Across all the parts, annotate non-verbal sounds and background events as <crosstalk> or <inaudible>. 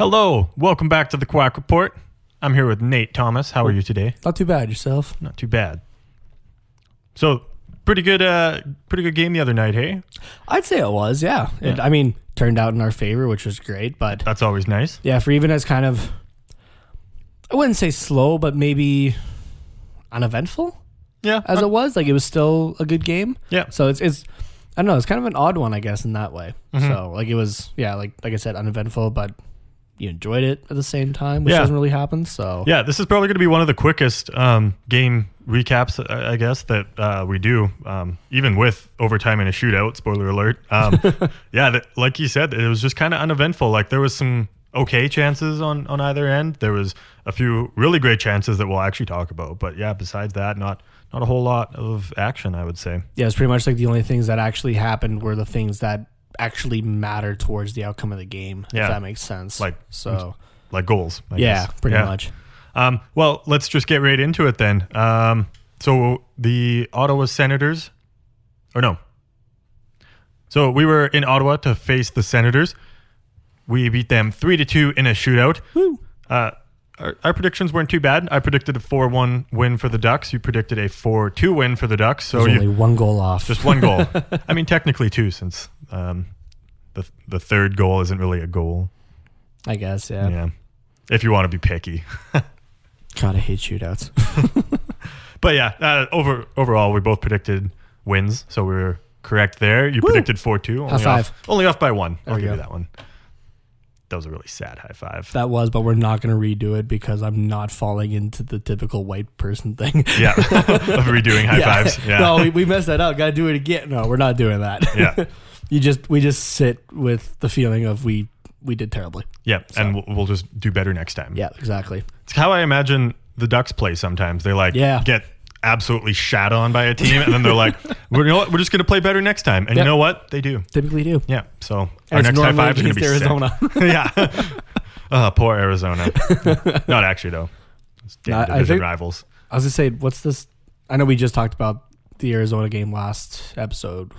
Hello, welcome back to the Quack Report. I'm here with Nate Thomas. How are you today? Not too bad yourself. Not too bad. So, pretty good, uh, pretty good game the other night. Hey, I'd say it was, yeah. It, Yeah. I mean, turned out in our favor, which was great. But that's always nice. yeah, for even as kind of, I wouldn't say slow, but maybe uneventful Yeah, as uh, it was. Like it was still a good game. yeah, So it's it's I don't know. It's kind of an odd one, I guess, in that way. Mm-hmm. So like it was, yeah, like like I said, uneventful, but you enjoyed it at the same time, which Yeah. doesn't really happen. So yeah. This is probably going to be one of the quickest um, game recaps, I guess, that uh, we do, um, even with overtime and a shootout. Spoiler alert. Um, <laughs> yeah, that, like you said, it was just kind of uneventful. Like there was some okay chances on on either end. There was a few really great chances that we'll actually talk about. But yeah, besides that, not not a whole lot of action, I would say. yeah, it's pretty much like the only things that actually happened were the things that actually matter towards the outcome of the game. Yeah. If that makes sense. Like, so. Like goals. I Yeah, guess. pretty Yeah. much. Um, well, let's just get right into it then. Um, so the Ottawa Senators, or no. So we were in Ottawa to face the Senators. We beat them three to two in a shootout. Uh, our, our predictions weren't too bad. I predicted a four-one win for the Ducks. You predicted a four-two win for the Ducks. So you, only one goal off. just one goal. <laughs> I mean, technically two, since um, the the third goal isn't really a goal. I guess, yeah. Yeah, if you want to be picky. <laughs> God, I hate shootouts. <laughs> But yeah, uh, over overall, we both predicted wins, so we were correct there. You predicted four two, only High five. off, only off by one. I'll we give you that one. That was a really sad high five. that was, but we're not going to redo it because I'm not falling into the typical white person thing. yeah, <laughs> of redoing high fives. Yeah, no, we, we messed that up. Got to do it again. No, we're not doing that. yeah, you just we just sit with the feeling of we we did terribly. yeah, and we'll, we'll just do better next time. Yeah, exactly. it's how I imagine the Ducks play. Sometimes they like Yeah. get absolutely shat on by a team, and then they're like, <laughs> "We're you know what? We're just going to play better next time." And Yep. you know what? They do. Typically do. Yeah. So our And it's next high five is going to be. Arizona. <laughs> yeah. <laughs> Uh, poor Arizona. Not actually though. It's damn No, I division think- rivals. I was gonna say, what's this? I know we just talked about the Arizona game last episode.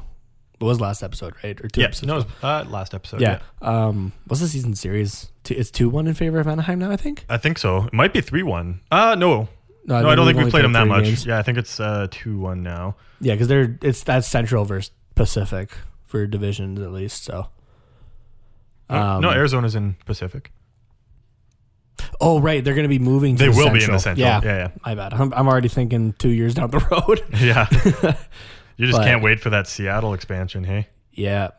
It was last episode, right? Or two Yeah. episodes? No, it was, uh, last episode. yeah. Um, what's the season series? Two, it's two one in favor of Anaheim now. I think. I think so. It might be three one. Uh no. No, I think don't think we played them that much. games. Yeah, I think it's uh two one now. Yeah, because they're it's that's Central versus Pacific for divisions at least. So. Uh, no, Um, Arizona's in Pacific. Oh right, they're going to be moving. To They the will be in the Central. Yeah, Yeah, my bad. I'm, I'm already thinking two years down the <laughs> road. yeah. <laughs> You just But- can't wait for that Seattle expansion, hey? yeah.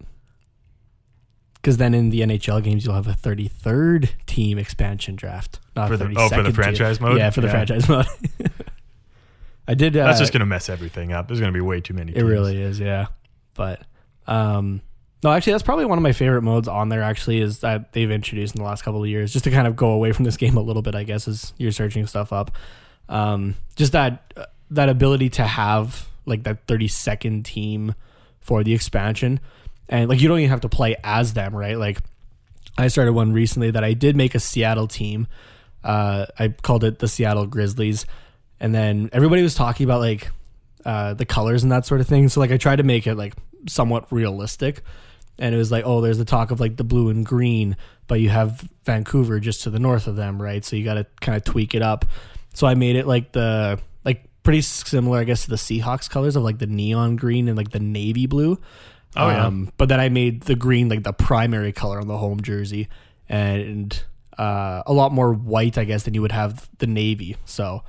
Because then in the NHL games, you'll have a 33rd team expansion draft, not For the- 32nd oh, for the team. franchise mode? Yeah, for the Yeah. franchise mode. <laughs> I did. Uh, That's just gonna mess everything up. There's gonna be way too many. Teams. It really is, yeah. But um no, actually that's probably one of my favorite modes on there actually is that they've introduced in the last couple of years just to kind of go away from this game a little bit, I guess, as you're searching stuff up. Um just that uh, that ability to have like that 30 second team for the expansion and like you don't even have to play as them, right? Like I started one recently that I did make a Seattle team. Uh, I called it the Seattle Grizzlies, and then everybody was talking about like uh, the colors and that sort of thing. So like I tried to make it like somewhat realistic, and it was like, oh, there's the talk of like the blue and green, but you have Vancouver just to the north of them, right? So you got to kind of tweak it up. So I made it like the pretty similar, I guess, to the Seahawks colors of like the neon green and like the navy blue. Oh, yeah. Um, but then I made the green like the primary color on the home jersey, and uh, a lot more white, I guess, than you would have the navy. So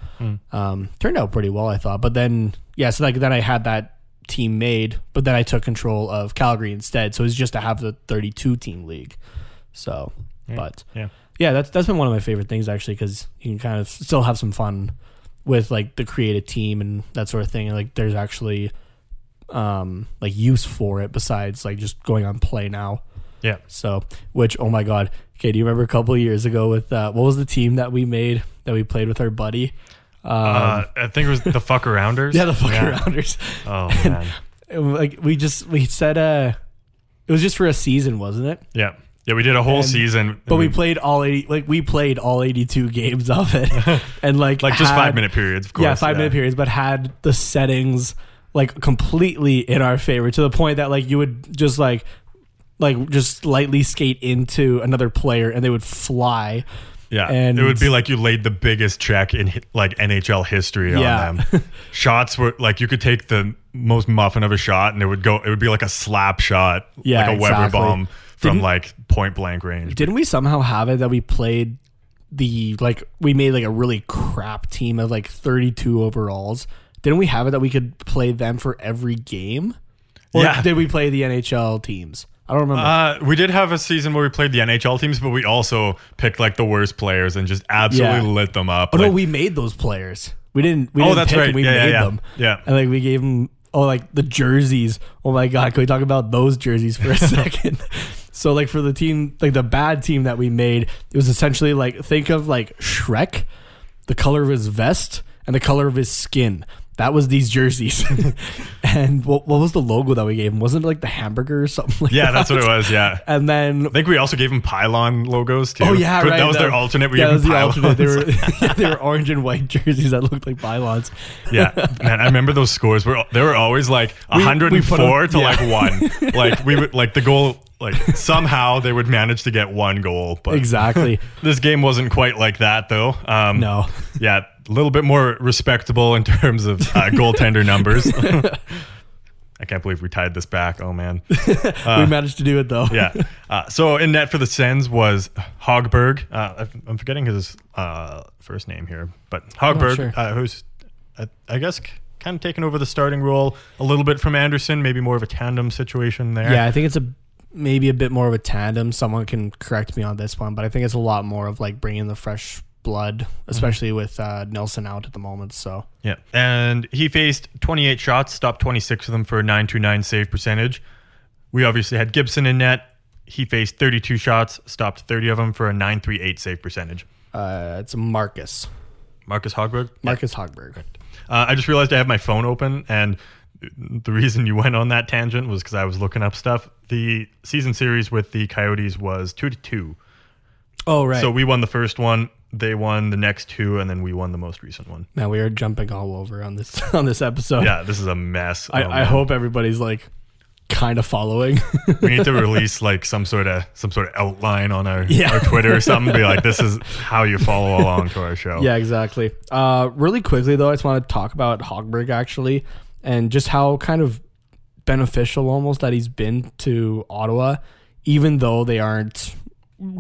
um, turned out pretty well, I thought. But then, yeah, so like then I had that team made, but then I took control of Calgary instead. So it was just to have the 32 team league. So, but Yeah. yeah, that's that's been one of my favorite things actually because you can kind of still have some fun with like the creative team and that sort of thing. And like there's actually um like use for it besides like just going on play now. Yeah. So, which oh my god, okay, do you remember a couple of years ago with uh, what was the team that we made that we played with our buddy? Um, Uh, I think it was the fuck arounders. <laughs> yeah, the fuck arounders. Oh <laughs> man. Like we just we said uh, it was just for a season, wasn't it? Yeah. Yeah, we did a whole And- season. But we and played all eighty, like we played all eighty-two <laughs> games of it, <laughs> and like like just had- five minute periods, of course. yeah, five minute periods, but had the settings like completely in our favor to the point that like you would just like like just lightly skate into another player and they would fly. Yeah, And- it would be like you laid the biggest check in like NHL history Yeah. on them. <laughs> Shots were like you could take the most muffin of a shot, and it would go. It would be like a slap shot, Yeah, like a Weber bomb from like point blank range. Didn't we somehow have it that we played the like we made like a really crap team of like thirty-two overalls? Didn't we have it that we could play them for every game? Or Yeah. did we play the NHL teams? I don't remember. Uh, we did have a season where we played the NHL teams, but we also picked like the worst players and just absolutely Yeah. lit them up. Oh no, we made those players. We didn't. We Oh, didn't that's pick right. them, We yeah, made yeah. them. Yeah. and like we gave them. Oh, like the jerseys. Oh my god, can we talk about those jerseys for a <laughs> second? So like for the team, like the bad team that we made, it was essentially like think of like Shrek, the color of his vest and the color of his skin. That was these jerseys. <laughs> and what, what was the logo that we gave him? Wasn't it like the hamburger or something like yeah, that? that's what it was. Yeah. And then I think we also gave them pylon logos too. Oh yeah, right. That was their alternate. We yeah, gave was the alternate. They were <laughs> <laughs> yeah, they were orange and white jerseys that looked like pylons. Yeah, man, I remember those scores were they were always like We- we 104 put a- to yeah. like one. Like we would like the goal like somehow they would manage to get one goal, but Exactly. <laughs> this game wasn't quite like that though. Um, No. yeah, a little bit more respectable in <laughs> terms of uh, goaltender numbers. <laughs> I can't believe we tied this back. Oh man. we managed to do it though. yeah. Uh, so in net for the Sens was Hogberg. Uh, I'm forgetting his uh, first name here, but Hogberg, sure. uh, who's uh, I guess kind of taken over the starting role a little bit from Anderson. Maybe more of a tandem situation there. Yeah, I think it's a maybe a bit more of a tandem. Someone can correct me on this one, but I think it's a lot more of like bringing the fresh blood, especially with uh, Nilsson out at the moment. So Yeah. And he faced 28 shots, stopped 26 of them for a 929 save percentage. We obviously had Gibson in net. He faced 32 shots, stopped 30 of them for a 938 save percentage. uh, it's Marcus, Marcus Hogberg. Marcus Hogberg. Uh, I just realized I have my phone open, and the reason you went on that tangent was because I was looking up stuff. The season series with the Coyotes was two to two, Oh right. so we won the first one. They won the next two, and then we won the most recent one. Now we are jumping all over on this <laughs> on this episode. Yeah, this is a mess. I, Oh, I hope everybody's like kind of following. <laughs> we need to <laughs> release like some sort of some sort of outline on our, Yeah. our Twitter or something. Be like, this is how you follow along to our show. Yeah, exactly. Uh, really quickly though, I just want to talk about Hogberg actually, and just how kind of beneficial almost that he's been to Ottawa, even though they aren't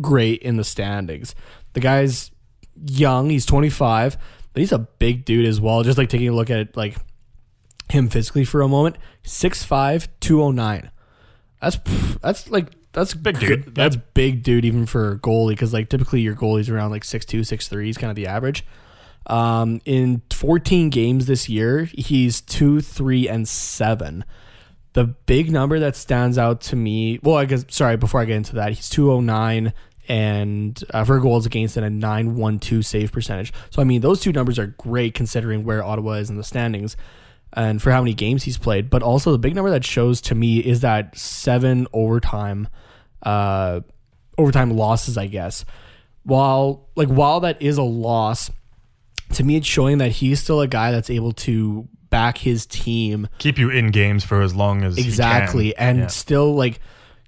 great in the standings. The guy's young; he's 25, but he's a big dude as well. Just like taking a look at like him physically for a moment, 6'5", 209. That's that's like that's Big good- dude. That's big dude even for a goalie because like typically your goalie's around like 6'2", 6'3", is kind of the average. Um, in 14 games this year, he's two, three, and seven. The big number that stands out to me, well, I guess sorry, before I get into that, he's 209 and uh, for goals against and a 912 save percentage. So I mean, those two numbers are great considering where Ottawa is in the standings and for how many games he's played. But also the big number that shows to me is that seven overtime, uh, overtime losses. I guess while like while that is a loss, to me it's showing that he's still a guy that's able to back his team Keep you in games for as long as he can. exactly and Yeah. still like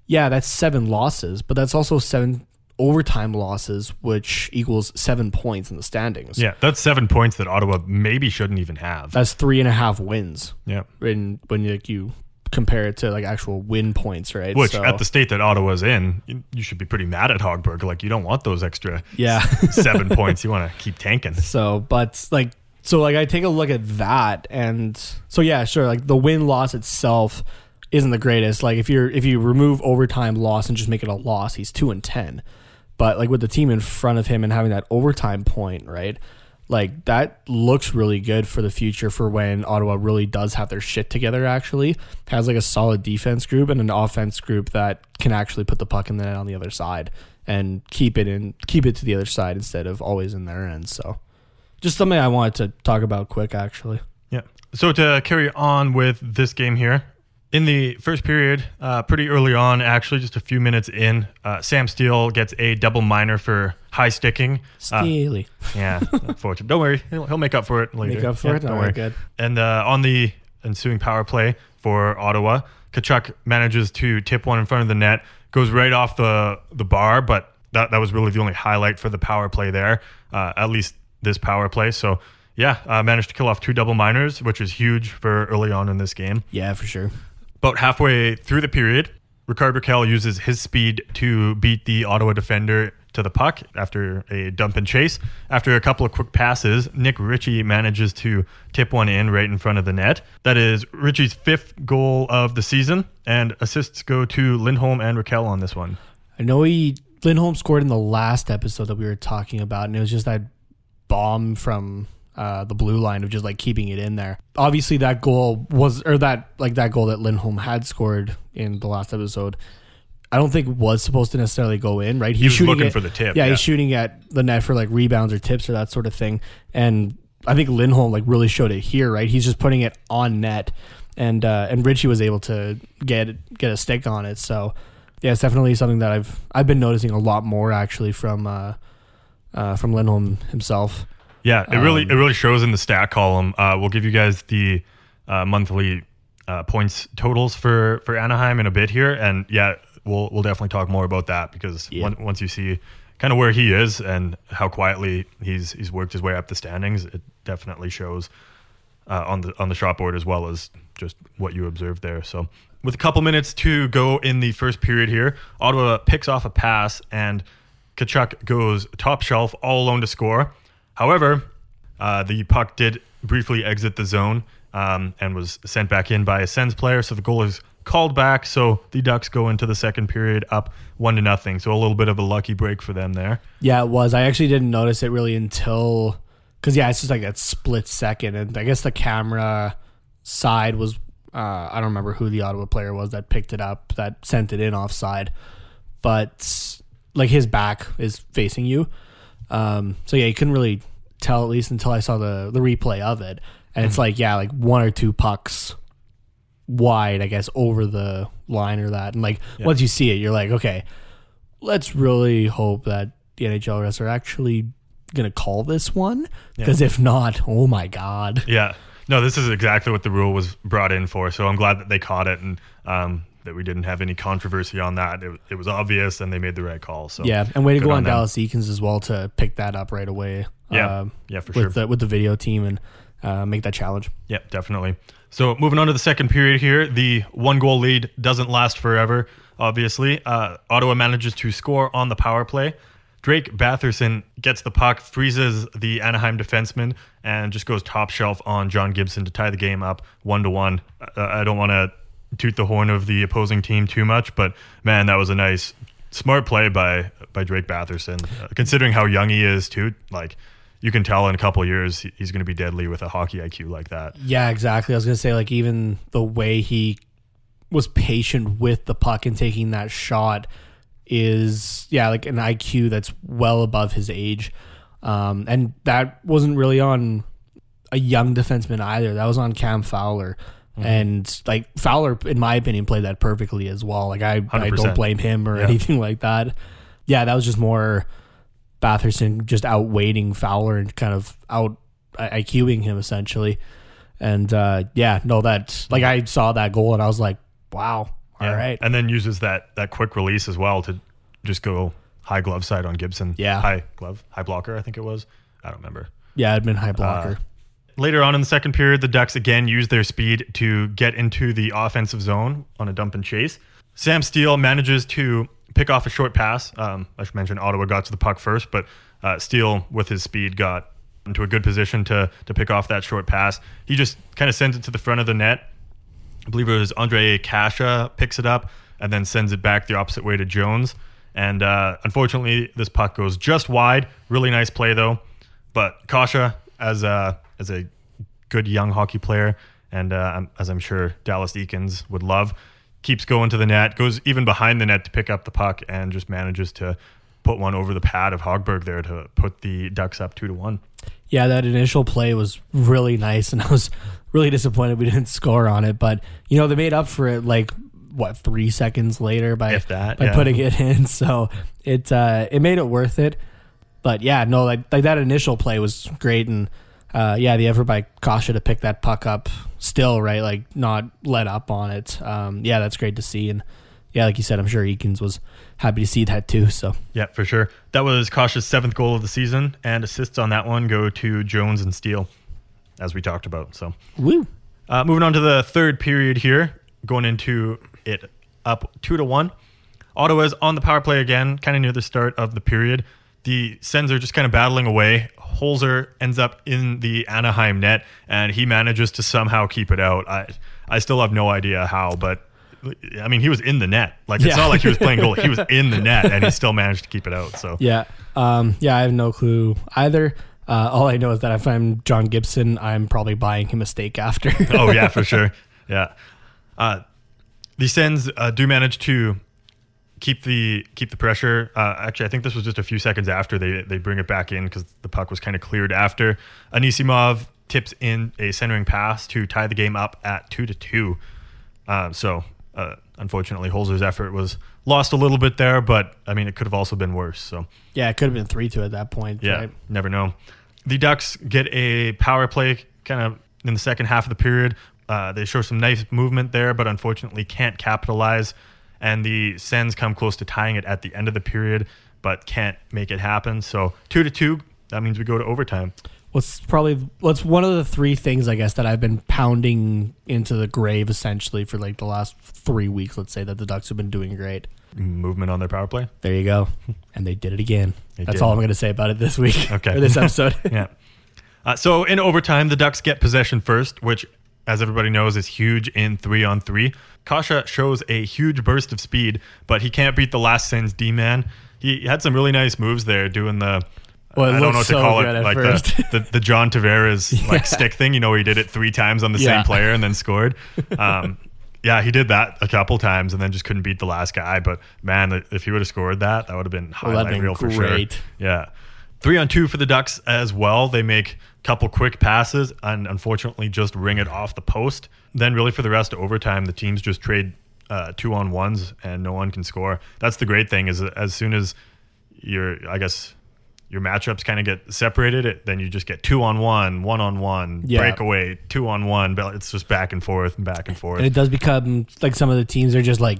yeah that's seven losses but that's also seven overtime losses which equals seven points in the standings Yeah, that's seven points that Ottawa maybe shouldn't even have. that's three and a half wins yeah. when when you, like, you compare it to like actual win points, right? Which So- at the state that Ottawa's in, you, you should be pretty mad at Hogberg. Like you don't want those extra yeah. <laughs> seven <laughs> points. You want to keep tanking. So, but like, so like I take a look at that, and so yeah, sure, like the win loss itself isn't the greatest. Like if you're if you remove overtime loss and just make it a loss, he's two and ten. But like with the team in front of him and having that overtime point, right? Like that looks really good for the future for when Ottawa really does have their shit together. Actually, has like a solid defense group and an offense group that can actually put the puck in the net on the other side and keep it in, keep it to the other side instead of always in their end. So, just something I wanted to talk about quick, actually. Yeah. So to carry on with this game here, in the first period, uh, pretty early on, actually, just a few minutes in, uh, Sam Steele gets a double minor for high sticking. Uh, yeah, <laughs> unfortunate. Don't worry, he'll, he'll make up for it later. Make up for Yeah, it? Don't All right, worry. good. And uh, on the ensuing power play for Ottawa, Tkachuk manages to tip one in front of the net, goes right off the the bar, but that that was really the only highlight for the power play there. Uh, at least this power play. So yeah, uh, managed to kill off two double minors, which is huge for early on in this game. Yeah, for sure. About halfway through the period, Rickard Rakell uses his speed to beat the Ottawa defender to the puck after a dump and chase. After a couple of quick passes, Nick Ritchie manages to tip one in right in front of the net. That is Ritchie's fifth goal of the season, and assists go to Lindholm and Rakell on this one. I know he Lindholm scored in the last episode that we were talking about, and it was just that bomb from uh, the blue line of just like keeping it in there. Obviously, that goal was or that like that goal that Lindholm had scored in the last episode. I don't think was supposed to necessarily go in, right? He's was shooting looking it- for the tip, Yeah, yeah. he's shooting at the net for like rebounds or tips or that sort of thing. And I think Lindholm like really showed it here, right? He's just putting it on net, and uh, and Ritchie was able to get get a stick on it. So yeah, it's definitely something that I've I've been noticing a lot more actually from uh, uh, from Lindholm himself. Yeah, it really Um, it really shows in the stat column. Uh, we'll give you guys the uh, monthly uh, points totals for for Anaheim in a bit here, and yeah, we'll we'll definitely talk more about that because Yeah. one, once you see kind of where he is and how quietly he's he's worked his way up the standings, it definitely shows uh, on the on the shot board as well as just what you observed there. So, with a couple minutes to go in the first period here, Ottawa picks off a pass and Tkachuk goes top shelf all alone to score. However, uh, the puck did briefly exit the zone um, and was sent back in by a Sens player. So the goal is called back. So the Ducks go into the second period up one to nothing. So a little bit of a lucky break for them there. Yeah, it was. I actually didn't notice it really until because yeah, it's just like that split second, and I guess the camera side was uh, I don't remember who the Ottawa player was that picked it up that sent it in offside, but like his back is facing you, um, so yeah, you couldn't really tell at least until I saw the the replay of it, and it's like yeah, like one or two pucks wide, I guess, over the line or that, and like once you see it, you're like okay let's really hope that the NHL refs are actually going to call this one. Because if not, oh my God. Yeah. No, this is exactly what the rule was brought in for. So I'm glad that they caught it and um, that we didn't have any controversy on that. It, it was obvious and they made the right call. So Yeah, and way to go on them. Dallas Eakins as well to pick that up right away. Yeah. um, Yeah, for with sure. The, with the video team and uh, make that challenge. Yep, definitely. So moving on to the second period here, the one goal lead doesn't last forever. Obviously, uh, Ottawa manages to score on the power play. Drake Batherson gets the puck, freezes the Anaheim defenseman, and just goes top shelf on John Gibson to tie the game up one to one. I don't want to toot the horn of the opposing team too much, but man, that was a nice, smart play by by Drake Batherson. Uh, considering how young he is, too, like you can tell in a couple years he's going to be deadly with a hockey IQ like that. Yeah, exactly. I was going to say, like, even the way he was patient with the puck and taking that shot is, yeah, like an IQ that's well above his age. Um, and that wasn't really on a young defenseman either. That was on Cam Fowler. And like Fowler, in my opinion, played that perfectly as well. Like I, I 100%. don't blame him or Yeah. anything like that. Yeah, that was just more Batherson just outweighting Fowler and kind of out IQing him essentially. And uh, yeah, no, that like I saw that goal and I was like, wow, all Yeah. right, And then uses that that quick release as well to just go high glove side on Gibson. Yeah. High glove, high blocker, I think it was. I don't remember. yeah, admin high blocker. Later on in the second period, the Ducks again used their speed to get into the offensive zone on a dump and chase. Sam Steele manages to pick off a short pass. Um, I should mention Ottawa got to the puck first, but uh, Steele, with his speed, got into a good position to to pick off that short pass. He just kind of sends it to the front of the net. I believe it was Ondrej Kase picks it up and then sends it back the opposite way to Jones. And uh, unfortunately, this puck goes just wide. Really nice play though. But Kasha, as a as a good young hockey player, and uh, as I'm sure Dallas Eakins would love, keeps going to the net, goes even behind the net to pick up the puck, and just manages to put one over the pad of Hogberg there to put the Ducks up two to one. Yeah, that initial play was really nice, and I was really disappointed we didn't score on it. But you know, they made up for it like what three seconds later by that, by yeah. putting it in. <laughs> So it uh, it made it worth it. But yeah, no, like like that initial play was great, and uh, yeah, the effort by Kase to pick that puck up still right, like not let up on it. Um, yeah, that's great to see, and yeah, like you said, I'm sure Eakins was happy to see that too. So Yeah, for sure. That was Kase's seventh goal of the season, and assists on that one go to Jones and Steele, as we talked about. So, woo. uh, moving on to the third period here, going into it up two to one. Ottawa's on the power play again, kind of near the start of the period. The Sens are just kind of battling away. Holzer ends up in the Anaheim net, and he manages to somehow keep it out. I I still have no idea how, but I mean, he was in the net. Like it's Yeah. not like he was playing goal. He was <laughs> in the net, and he still managed to keep it out. So Yeah. Um, yeah, I have no clue either. Uh, all I know is that if I'm John Gibson, I'm probably buying him a steak after. oh yeah, for <laughs> sure. Yeah. Uh, the Sens uh, do manage to keep the keep the pressure. Uh, actually, I think this was just a few seconds after they they bring it back in because the puck was kind of cleared after. Anisimov tips in a centering pass to tie the game up at two to two. Um, so uh, unfortunately, Holzer's effort was lost a little bit there, but I mean it could have also been worse. So yeah, it could have been three two at that point. yeah, right? never know. The Ducks get a power play kind of in the second half of the period. Uh, they show some nice movement there, but unfortunately can't capitalize. And the Sens come close to tying it at the end of the period, but can't make it happen. So two to two. That means we go to overtime. What's probably what's one of the three things I guess that I've been pounding into the grave essentially for like the last three weeks. Let's say that the Ducks have been doing great. Movement on their power play. There you go, and they did it again. They That's did. all I'm going to say about it this week. Okay. or this episode. <laughs> yeah. Uh, so in overtime, the Ducks get possession first, which, as everybody knows, is huge in three on three. Kase shows a huge burst of speed, but he can't beat the last Sens' D man. He had some really nice moves there, doing the. Well, I don't know what to so call it, like the, the the John Tavares <laughs> Yeah. like stick thing. You know, where he did it three times on the Yeah. same player and then <laughs> scored. Um, yeah, he did that a couple times and then just couldn't beat the last guy. But man, if he would have scored that, that would have been Well, highlight been reel for great. sure. Yeah. Three on two for the Ducks as well. They make couple quick passes and unfortunately just ring it off the post. Then, really, for the rest of overtime, the teams just trade uh, two on ones and no one can score. That's the great thing is as soon as your, I guess, your matchups kind of get separated, it, then you just get two on one, one on one, Yeah. breakaway, two on one. But it's just back and forth and back and forth. And it does become like some of the teams are just like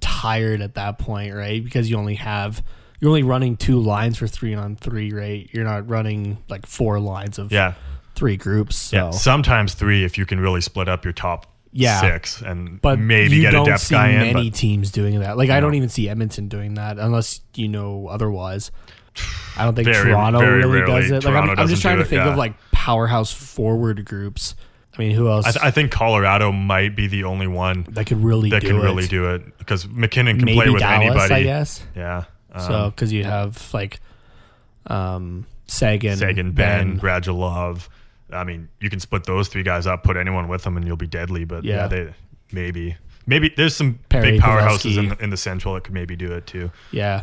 tired at that point, right? Because you only have you're only running two lines for three on three, right? You're not running like four lines of yeah. three groups. So Yeah. Sometimes three if you can really split up your top Yeah. six and but maybe get a depth guy in. many But teams doing that. Like I don't even see Edmonton doing that unless you know otherwise. I don't think Very- Toronto very really rarely does it. Like I'm, I'm just trying to it, think yeah. of like powerhouse forward groups. I mean, who else I, th- I think Colorado might be the only one that could really that do can it? really do it because MacKinnon can Maybe play with Dallas, anybody. I guess. Yeah. Um, So because you have like um Seguin, Seguin, Benn, Radulov. I mean, you can split those three guys up, put anyone with them, and you'll be deadly. But yeah, Yeah. they maybe maybe there's some Perry, big powerhouses in the, in the central that could maybe do it too. yeah,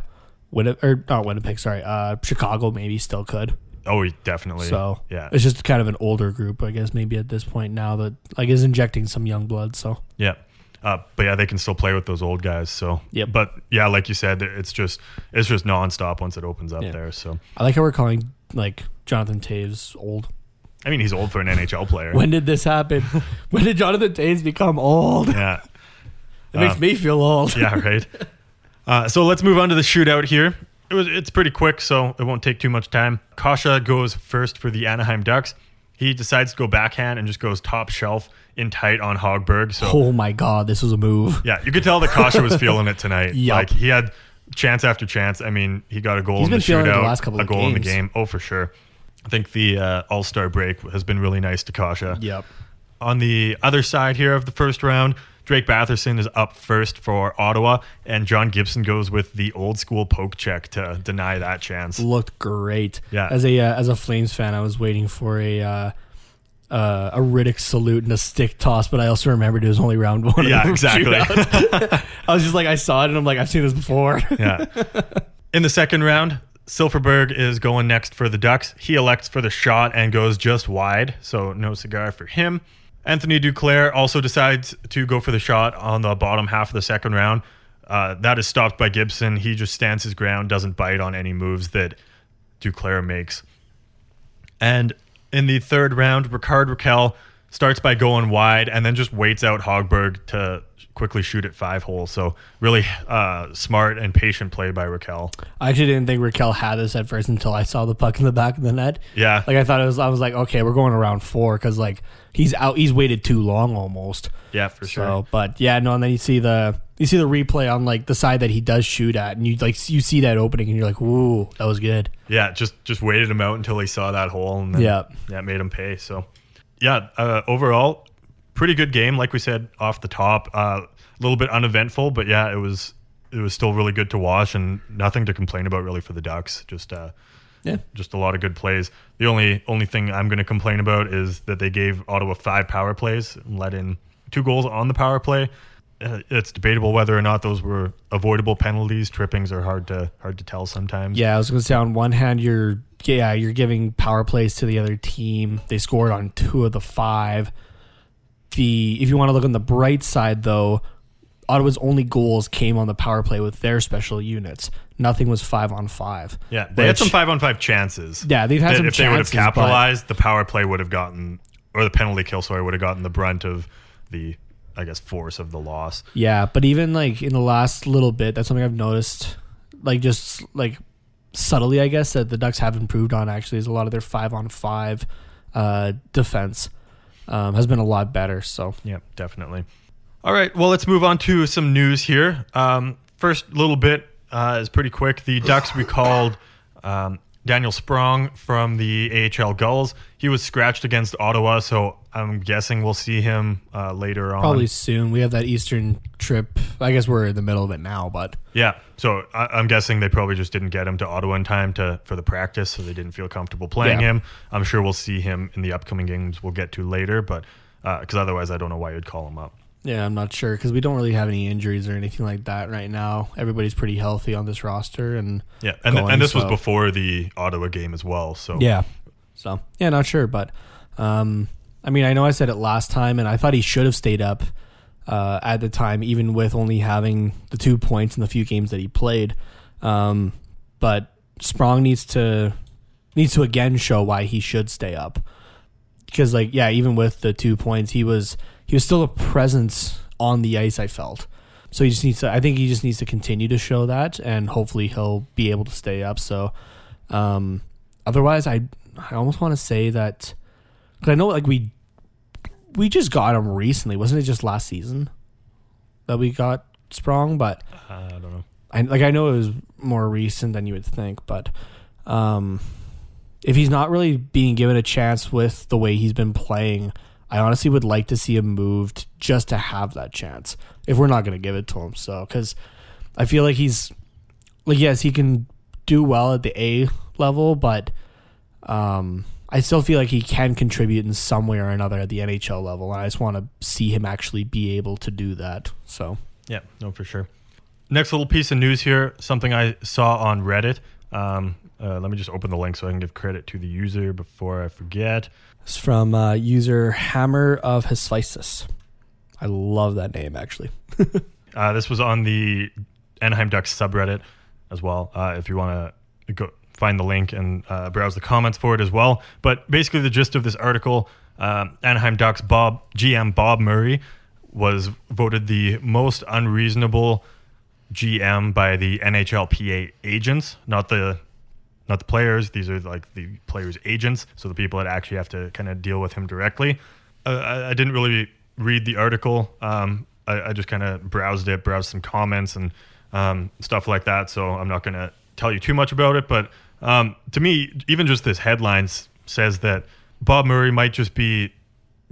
Winnipeg or not Winnipeg. Sorry, uh, Chicago maybe still could. Oh, definitely. So yeah, it's just kind of an older group, I guess. Maybe at this point now that like is injecting some young blood. So Yeah. Uh, but yeah, they can still play with those old guys. So yeah, But yeah, like you said, it's just it's just nonstop once it opens up Yeah. there. So I like how we're calling like Jonathan Toews old. I mean, he's old for an NHL player. When did this happen? <laughs> when did Jonathan Toews become old? Yeah, It yeah. makes Uh, me feel old. yeah, <laughs> right. Uh, so let's move on to the shootout here. It was it's pretty quick, so it won't take too much time. Kase goes first for the Anaheim Ducks. He decides to go backhand and just goes top shelf in tight on Hogberg. So Oh my god, this was a move. <laughs> yeah, you could tell that Kase was feeling it tonight. <laughs> Yup. Like he had chance after chance. I mean, he got a goal He's in been the feeling the last couple a of goal in the game. Oh, for sure. I think the uh, All Star break has been really nice to Kase. Yep. On the other side here of the first round, Drake Batherson is up first for Ottawa, and John Gibson goes with the old school poke check to deny that chance. Looked great. Yeah. As a uh, as a Flames fan, I was waiting for a uh, uh, a Rittich salute and a stick toss, but I also remembered it was only round one. Yeah, <laughs> exactly. <laughs> I was just like, I saw it and I'm like, I've seen this before. <laughs> yeah. In the second round, Silfverberg is going next for the Ducks. He elects for the shot and goes just wide, so no cigar for him. Anthony Duclair also decides to go for the shot on the bottom half of the second round. Uh, that is stopped by Gibson. He just stands his ground, doesn't bite on any moves that Duclair makes. And in the third round, Rickard Rakell starts by going wide and then just waits out Hogberg to quickly shoot at five holes. So really uh, smart and patient play by Rakell. I actually didn't think Rakell had this at first until I saw the puck in the back of the net. Yeah. Like I thought it was, I was like, okay, we're going around four because like he's out, he's waited too long almost. Yeah, for sure. So, but yeah, no, and then you see the you see the replay on like the side that he does shoot at, and you like you see that opening, and you're like, "Ooh, that was good." yeah, just just waited him out until he saw that hole, and then, Yeah. yeah, made him pay. So, yeah, uh, overall, pretty good game. Like we said off the top, uh, a little bit uneventful, but yeah, it was it was still really good to watch, and nothing to complain about really for the Ducks. Just uh, Yeah, just a lot of good plays. The only only thing I'm going to complain about is that they gave Ottawa five power plays and let in two goals on the power play. Uh, it's debatable whether or not those were avoidable penalties. Trippings are hard to hard to tell sometimes. yeah. I was gonna say on one hand, you're yeah you're giving power plays to the other team. They scored on two of the five. The if you want to look on the bright side though, Ottawa's only goals came on the power play with their special units. Nothing was five on five. Yeah, they had some five on five chances. Yeah, they've had that some if they would have chances, capitalized, the power play would have gotten, or the penalty kill, sorry, would have gotten the brunt of the, I guess, force of the loss. Yeah, but even like in the last little bit, that's something I've noticed. Like just like subtly, I guess that the Ducks have improved on. Actually, is a lot of their five on five uh, defense um, has been a lot better. So Yeah, definitely. All right, well, let's move on to some news here. Um, first little bit uh, is pretty quick. The Ducks recalled um, Daniel Sprong from the AHL Gulls. He was scratched against Ottawa, so I'm guessing we'll see him uh, later on. probably soon we have that Eastern trip. I guess we're in the middle of it now, but Yeah, so I, I'm guessing they probably just didn't get him to Ottawa in time to for the practice, so they didn't feel comfortable playing Yeah. him. I'm sure we'll see him in the upcoming games. We'll get to later, but because otherwise, I don't know why you'd call him up. Yeah, I'm not sure because we don't really have any injuries or anything like that right now. Everybody's pretty healthy on this roster, and Yeah, and going, and this was before the Ottawa game as well. So Yeah. So yeah, not sure, but um, I mean, I know I said it last time, and I thought he should have stayed up uh, at the time, even with only having the two points in the few games that he played. Um, but Sprong needs to needs to again show why he should stay up, because like yeah, even with the two points, he was he was still a presence on the ice. I felt. So he just needs to. I think he just needs to continue to show that, and hopefully he'll be able to stay up. So, um, otherwise, I I almost want to say that because I know like we we just got him recently, wasn't it? Just last season that we got Sprong, but I don't know. I like I know it was more recent than you would think, but um, if he's not really being given a chance with the way he's been playing, I honestly would like to see him moved just to have that chance. If we're not going to give it to him, so because I feel like he's like yes, he can do well at the A level, but um, I still feel like he can contribute in some way or another at the NHL level, and I just want to see him actually be able to do that. So Yeah, no, for sure. Next little piece of news here, something I saw on Reddit. Um, uh, let me just open the link so I can give credit to the user before I forget. It's from uh, user Hammer of Hephaestus. I love that name, actually. <laughs> Uh, this was on the Anaheim Ducks subreddit as well. Uh, if you want to go find the link and uh, browse the comments for it as well. But basically, the gist of this article: um, Anaheim Ducks Bob GM Bob Murray was voted the most unreasonable GM by the NHLPA agents, not the not the players. These are like the players' agents, so the people that actually have to kind of deal with him directly. Uh, I, I, didn't really read the article. Um, I, I, just kind of browsed it, browsed some comments and um, stuff like that. So I'm not going to tell you too much about it. But um, to me, even just this headline says that Bob Murray might just be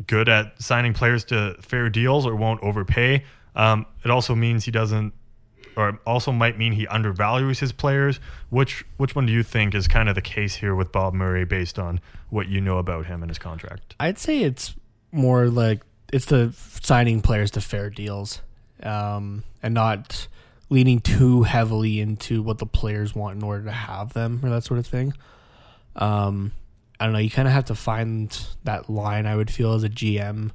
good at signing players to fair deals or won't overpay. Um, it also means he doesn't, or also might mean he undervalues his players. Which which one do you think is kind of the case here with Bob Murray based on what you know about him and his contract? I'd say it's more like it's the signing players to fair deals, um, and not leaning too heavily into what the players want in order to have them or that sort of thing. Um, I don't know. You kind of have to find that line. I would feel as a GM,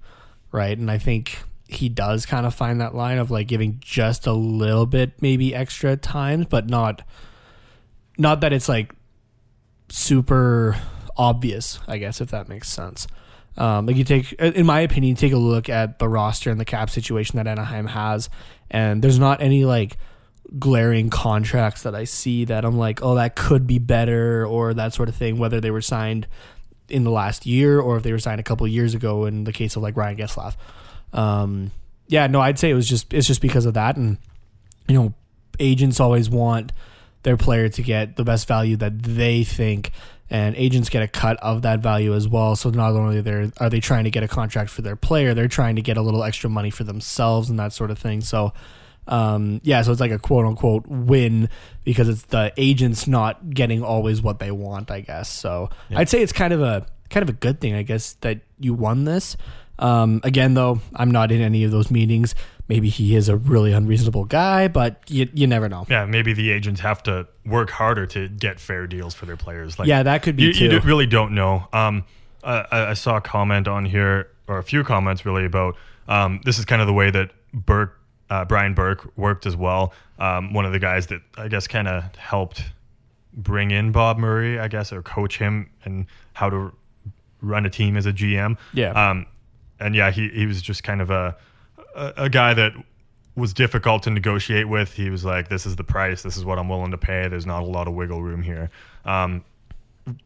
right? And I think he does kind of find that line of like giving just a little bit, maybe extra times, but not, not that it's like super obvious. I guess if that makes sense. Um, like you take, in my opinion, take a look at the roster and the cap situation that Anaheim has, and there's not any like glaring contracts that I see that I'm like, oh, that could be better or that sort of thing. Whether they were signed in the last year or if they were signed a couple years ago. In the case of like Ryan Getzlaf, um, yeah, no, I'd say it was just it's just because of that, and you know, agents always want their player to get the best value that they think and agents get a cut of that value as well. So not only they are are they trying to get a contract for their player, they're trying to get a little extra money for themselves and that sort of thing. So um, yeah, so it's like a quote unquote win because it's the agents not getting always what they want, I guess. So yeah. I'd say it's kind of a kind of a good thing, I guess, that you won this. Um, again, though, I'm not in any of those meetings. Maybe he is a really unreasonable guy, but you, you never know. Yeah, maybe the agents have to work harder to get fair deals for their players. Like, yeah, that could be. You, you really don't know. Um, I, I, saw a comment on here, or a few comments really about um, this is kind of the way that Burke, uh, Brian Burke worked as well. Um, one of the guys that I guess kind of helped bring in Bob Murray, I guess, or coach him and how to run a team as a GM. Yeah. Um, and yeah, he, he was just kind of a, a, a guy that was difficult to negotiate with. He was like, "This is the price. This is what I'm willing to pay. There's not a lot of wiggle room here." Um,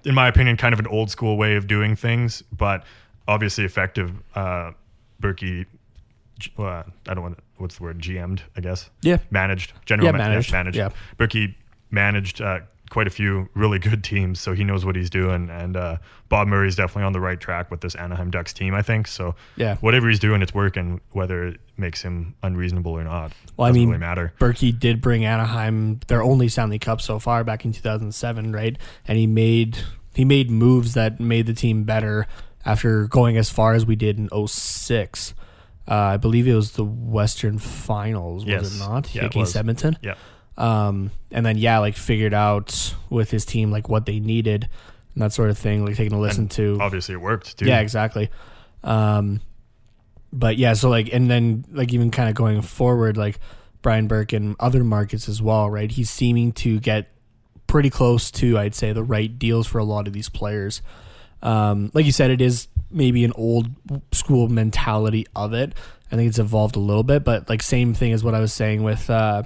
in my opinion, kind of an old school way of doing things, but obviously effective. Uh, Burkie, uh, I don't want what's the word, GM'd, I guess. Yeah. Managed, general yeah, managed. Yeah, managed. Yeah. Burkie managed uh, quite a few really good teams, so he knows what he's doing. And uh, Bob Murray is definitely on the right track with this Anaheim Ducks team, I think. So yeah, whatever he's doing, it's working. Whether it makes him unreasonable or not, well, I mean, really matter. Burkie did bring Anaheim their only Stanley Cup so far back in 2007, right? And he made he made moves that made the team better after going as far as we did in 06. Uh, I believe it was the Western Finals, was yes. it not? Yeah, against Edmonton. Yeah. Um, and then yeah, like figured out with his team like what they needed and that sort of thing. Like taking a listen and to. Obviously, it worked too. Yeah, exactly. Um, but yeah, so like, and then like even kind of going forward, like Brian Burke and other markets as well, right? He's seeming to get pretty close to, I'd say, the right deals for a lot of these players. Um, like you said, it is maybe an old school mentality of it. I think it's evolved a little bit, but like same thing as what I was saying with uh,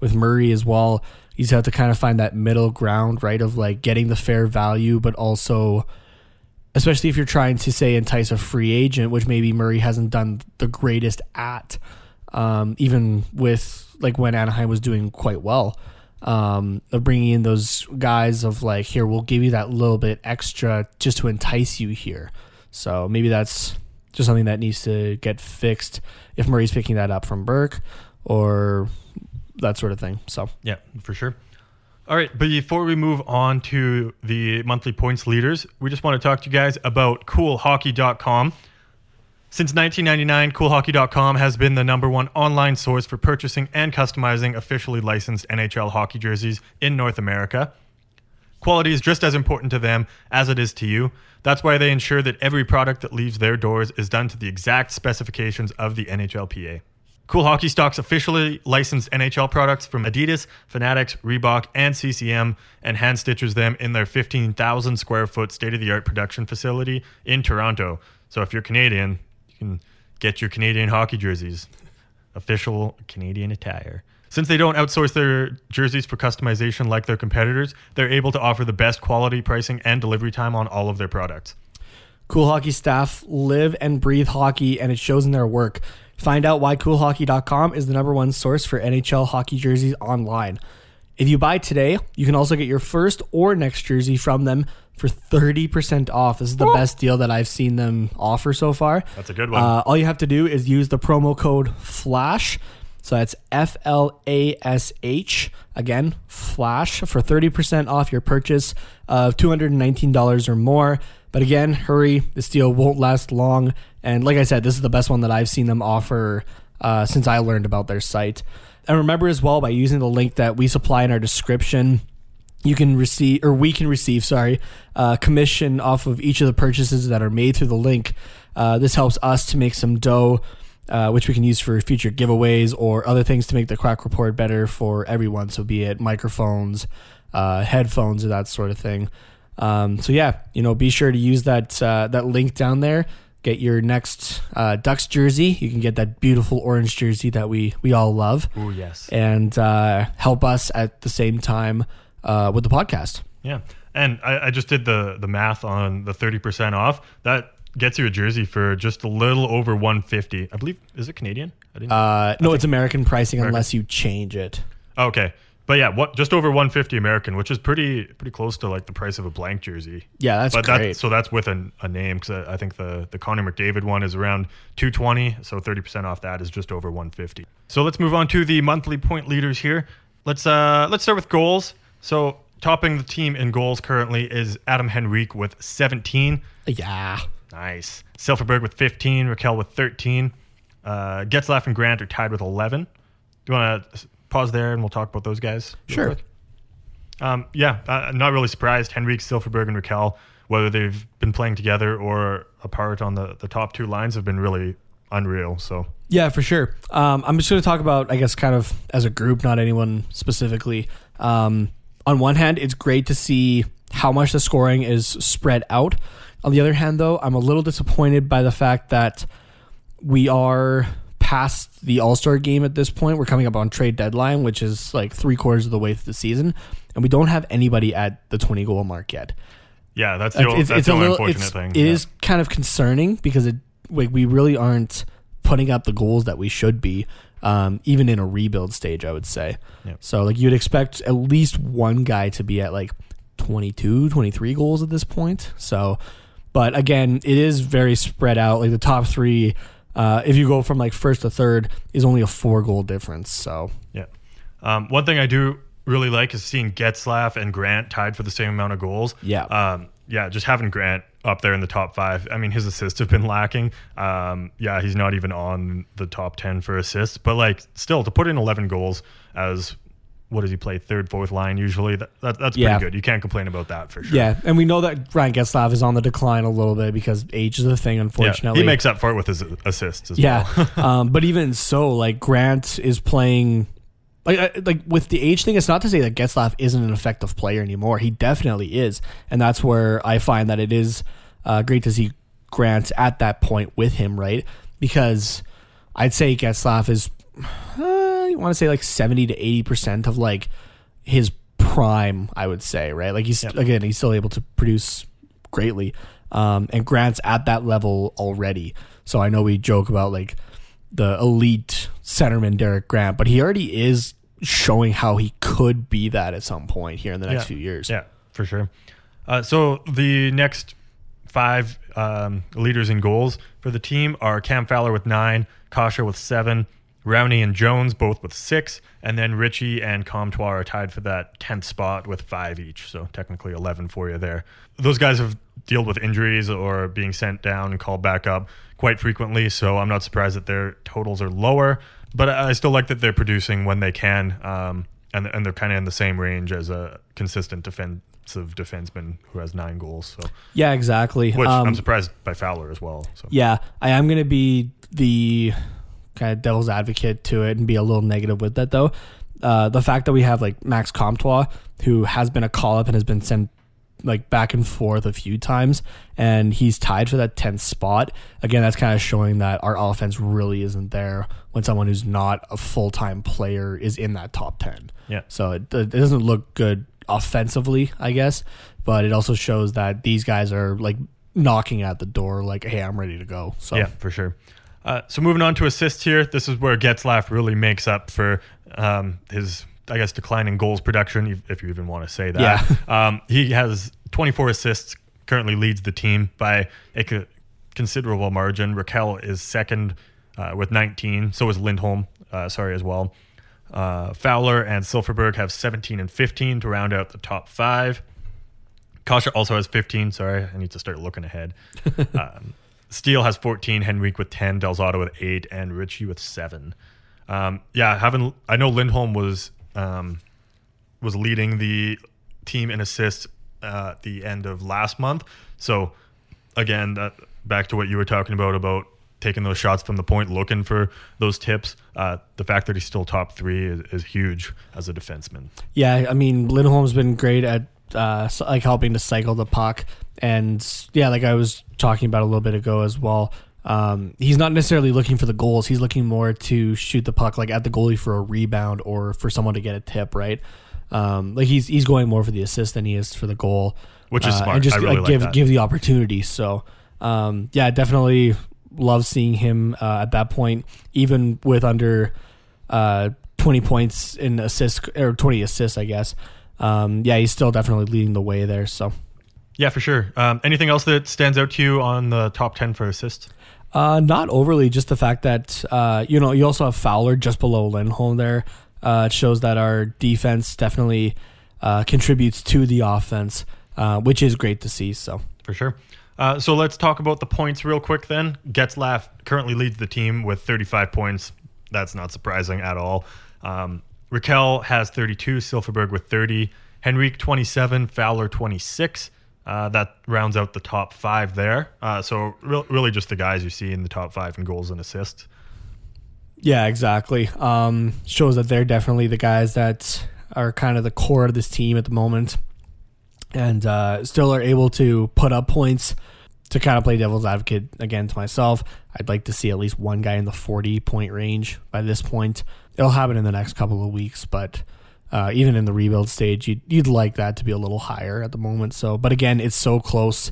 with Murray as well. He's had to kind of find that middle ground, right? Of like getting the fair value, but also, especially if you're trying to say entice a free agent, which maybe Murray hasn't done the greatest at, um, even with like when Anaheim was doing quite well. Um, of bringing in those guys of like, here, we'll give you that little bit extra just to entice you here. So maybe that's just something that needs to get fixed if Murray's picking that up from Burke or that sort of thing. So yeah, for sure. All right, but before we move on to the monthly points leaders, we just want to talk to you guys about CoolHockey.com. Since 1999, CoolHockey.com has been the number one online source for purchasing and customizing officially licensed NHL hockey jerseys in North America. Quality is just as important to them as it is to you. That's why they ensure that every product that leaves their doors is done to the exact specifications of the NHLPA. Cool Hockey stocks officially licensed NHL products from Adidas, Fanatics, Reebok, and CCM and hand stitches them in their 15,000 square foot state of the art production facility in Toronto. So if you're Canadian, you can get your Canadian hockey jerseys, official Canadian attire. Since they don't outsource their jerseys for customization like their competitors, they're able to offer the best quality, pricing, and delivery time on all of their products. Cool Hockey staff live and breathe hockey, and it shows in their work. Find out why CoolHockey.com is the number one source for NHL hockey jerseys online. If you buy today, you can also get your first or next jersey from them for 30% off. This is the best deal that I've seen them offer so far. That's a good one. Uh, all you have to do is use the promo code FLASH. So that's F L A S H. Again, FLASH for 30% off your purchase of $219 or more. But again, hurry. This deal won't last long. And like I said, this is the best one that I've seen them offer uh, since I learned about their site. And remember as well, by using the link that we supply in our description, you can receive or we can receive sorry uh, commission off of each of the purchases that are made through the link uh, this helps us to make some dough uh, which we can use for future giveaways or other things to make the Quack Report better for everyone so be it microphones uh, headphones or that sort of thing um, so yeah you know be sure to use that uh, that link down there get your next uh, ducks jersey you can get that beautiful orange jersey that we we all love Ooh, yes. and uh, help us at the same time uh, with the podcast. Yeah. And I, I just did the the math on the 30% off. That gets you a jersey for just a little over 150. I believe is it Canadian? I didn't Uh, no, it's American pricing unless you change it. Okay. But yeah, what just over 150 American, which is pretty pretty close to like the price of a blank jersey. Yeah, that's but great. That, so that's with an, a name because I, I think the the Connor McDavid one is around 220. So 30% off that is just over 150. So let's move on to the monthly point leaders here. Let's uh let's start with goals. So topping the team in goals currently is Adam Henrique with 17. yeah. Nice. Silfverberg with 15. Rakell with 13. Uh, Getzlaf and Grant are tied with 11. Do you want to pause there and we'll talk about those guys? Sure. Um, yeah, uh, I'm not really surprised. Henrique, Silfverberg, and Rakell, whether they've been playing together or apart on the, the top two lines, have been really unreal. So, Yeah, for sure. Um, I'm just going to talk about, I guess, kind of as a group, not anyone specifically. Um, on one hand, it's great to see how much the scoring is spread out. On the other hand, though, I'm a little disappointed by the fact that we are past the All Star game at this point. We're coming up on trade deadline, which is like three quarters of the way through the season, and we don't have anybody at the 20 goal mark yet. yeah, that's the, It's, that's it's the a only little, unfortunate thing. It Yeah. is kind of concerning because it like we really aren't putting up the goals that we should be, um, even in a rebuild stage. I would say. Yep. So like you'd expect at least one guy to be at like 22, 23 goals at this point. So, but again, it is very spread out. Like the top three, uh, if you go from like first to third, is only a four goal difference. So Yeah. Um, one thing I do really like is seeing Getzlaf and Grant tied for the same amount of goals. Yeah. Um, yeah, just having Grant up there in the top five. I mean, his assists have been lacking. Um, yeah, he's not even on the top 10 for assists, but like still to put in 11 goals as what does he play? Third, fourth line usually. That, that that's pretty Yeah. good. You can't complain about that for sure. yeah, and we know that Ryan Getzlaf is on the decline a little bit because age is a thing. Yeah, Unfortunately, he makes up for it with his assists as Yeah, well. <laughs> um, but even so, like Grant is playing, like like with the age thing. It's not to say that Getzlaf isn't an effective player anymore. He definitely is, and that's where I find that it is uh, great to see Grant at that point with him, right? Because I'd say Getzlaf is, uh, you want to say like seventy to eighty percent of like his prime. I would say, right? Like he's Yep. again, he's still able to produce greatly. Um, and Grant's at that level already. So I know we joke about like the elite centerman Derek Grant, but he already is showing how he could be that at some point here in the next Yeah. few years. Yeah, for sure. Uh, so the next five um, leaders in goals for the team are Cam Fowler with nine, Kase with seven, Rowney and Jones both with six, and then Ritchie and Comtois are tied for that 10th spot with five each. So technically 11 for you there. Those guys have dealt with injuries or being sent down and called back up quite frequently, so I'm not surprised that their totals are lower. But I still like that they're producing when they can, um, and and they're kind of in the same range as a consistent defensive defenseman who has nine goals. So, Yeah, exactly. which Um, I'm surprised by Fowler as well. So, Yeah, I am going to be the kind of devil's advocate to it and be a little negative with that though. Uh, the fact that we have like Max Comtois, who has been a call up and has been sent like back and forth a few times, and he's tied for that 10th spot. Again, that's kind of showing that our offense really isn't there when someone who's not a full time player is in that top 10. Yeah. So it, it doesn't look good offensively, I guess, but it also shows that these guys are like knocking at the door, like, hey, I'm ready to go. So Yeah, for sure. Uh, so moving on to assists here, this is where Getzlaf really makes up for um, his, I guess, decline in goals production, if- you even want to say that. Yeah. <laughs> um, he has 24 assists, currently leads the team by a considerable margin. Rakell is second uh, with 19. So is Lindholm, uh, sorry, as well. Uh, Fowler and Silfverberg have 17 and 15 to round out the top five. Kase also has 15. Sorry, I need to start looking ahead. <laughs> um, Steele has 14, Henrique with 10, Del Zotto with 8, and Ritchie with 7. Um, yeah, having I know Lindholm was um, was leading the team in assists uh, at the end of last month. So again, that, back to what you were talking about about taking those shots from the point, looking for those tips. Uh, the fact that he's still top three is, is huge as a defenseman. Yeah, I mean Lindholm's been great at uh, like helping to cycle the puck, and yeah, like I was talking about a little bit ago as well. Um, he's not necessarily looking for the goals. He's looking more to shoot the puck like at the goalie for a rebound or for someone to get a tip, right? Um, like he's he's going more for the assist than he is for the goal, Which is Uh, smart. And just I really like, give give the opportunity. So um, yeah, definitely love seeing him uh, at that point, even with under uh, 20 points in assists or 20 assists, I guess. Um, yeah, he's still definitely leading the way there. So, Yeah, for sure. Um, anything else that stands out to you on the top 10 for assists? uh, not overly, just the fact that, uh, you know, you also have Fowler just below Lindholm there. Uh, it shows that our defense definitely uh, contributes to the offense, uh, which is great to see. So, For sure. Uh, so let's talk about the points real quick then. Getzlaf currently leads the team with 35 points. That's not surprising at all. Um, Rakell has 32, Silfverberg with 30, Henrique 27, Fowler 26. Uh, that rounds out the top five there. Uh, so re- really just the guys you see in the top five in goals and assists. Yeah, exactly. Um, shows that they're definitely the guys that are kind of the core of this team at the moment, and uh, still are able to put up points. To kind of play devil's advocate again to myself, I'd like to see at least one guy in the forty point range by this point. It'll happen in the next couple of weeks, but uh, even in the rebuild stage, you'd, you'd like that to be a little higher at the moment. So, but again, it's so close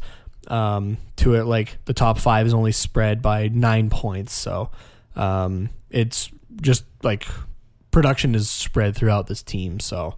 um, to it. Like the top five is only spread by nine points, so um, it's just like production is spread throughout this team. So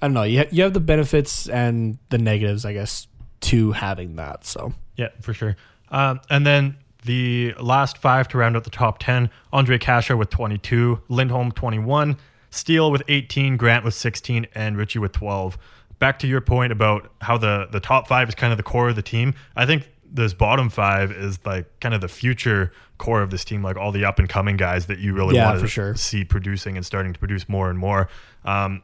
I don't know. You ha- you have the benefits and the negatives, I guess, to having that. So Yeah, for sure. Um, and then the last five to round out the top 10 Ondrej Kase with 22, Lindholm 21, Steele with 18, Grant with 16, and Ritchie with 12. Back to your point about how the, the top five is kind of the core of the team. I think this bottom five is like kind of the future core of this team, like all the up and coming guys that you really Yeah, want to sure. see producing and starting to produce more and more. Um,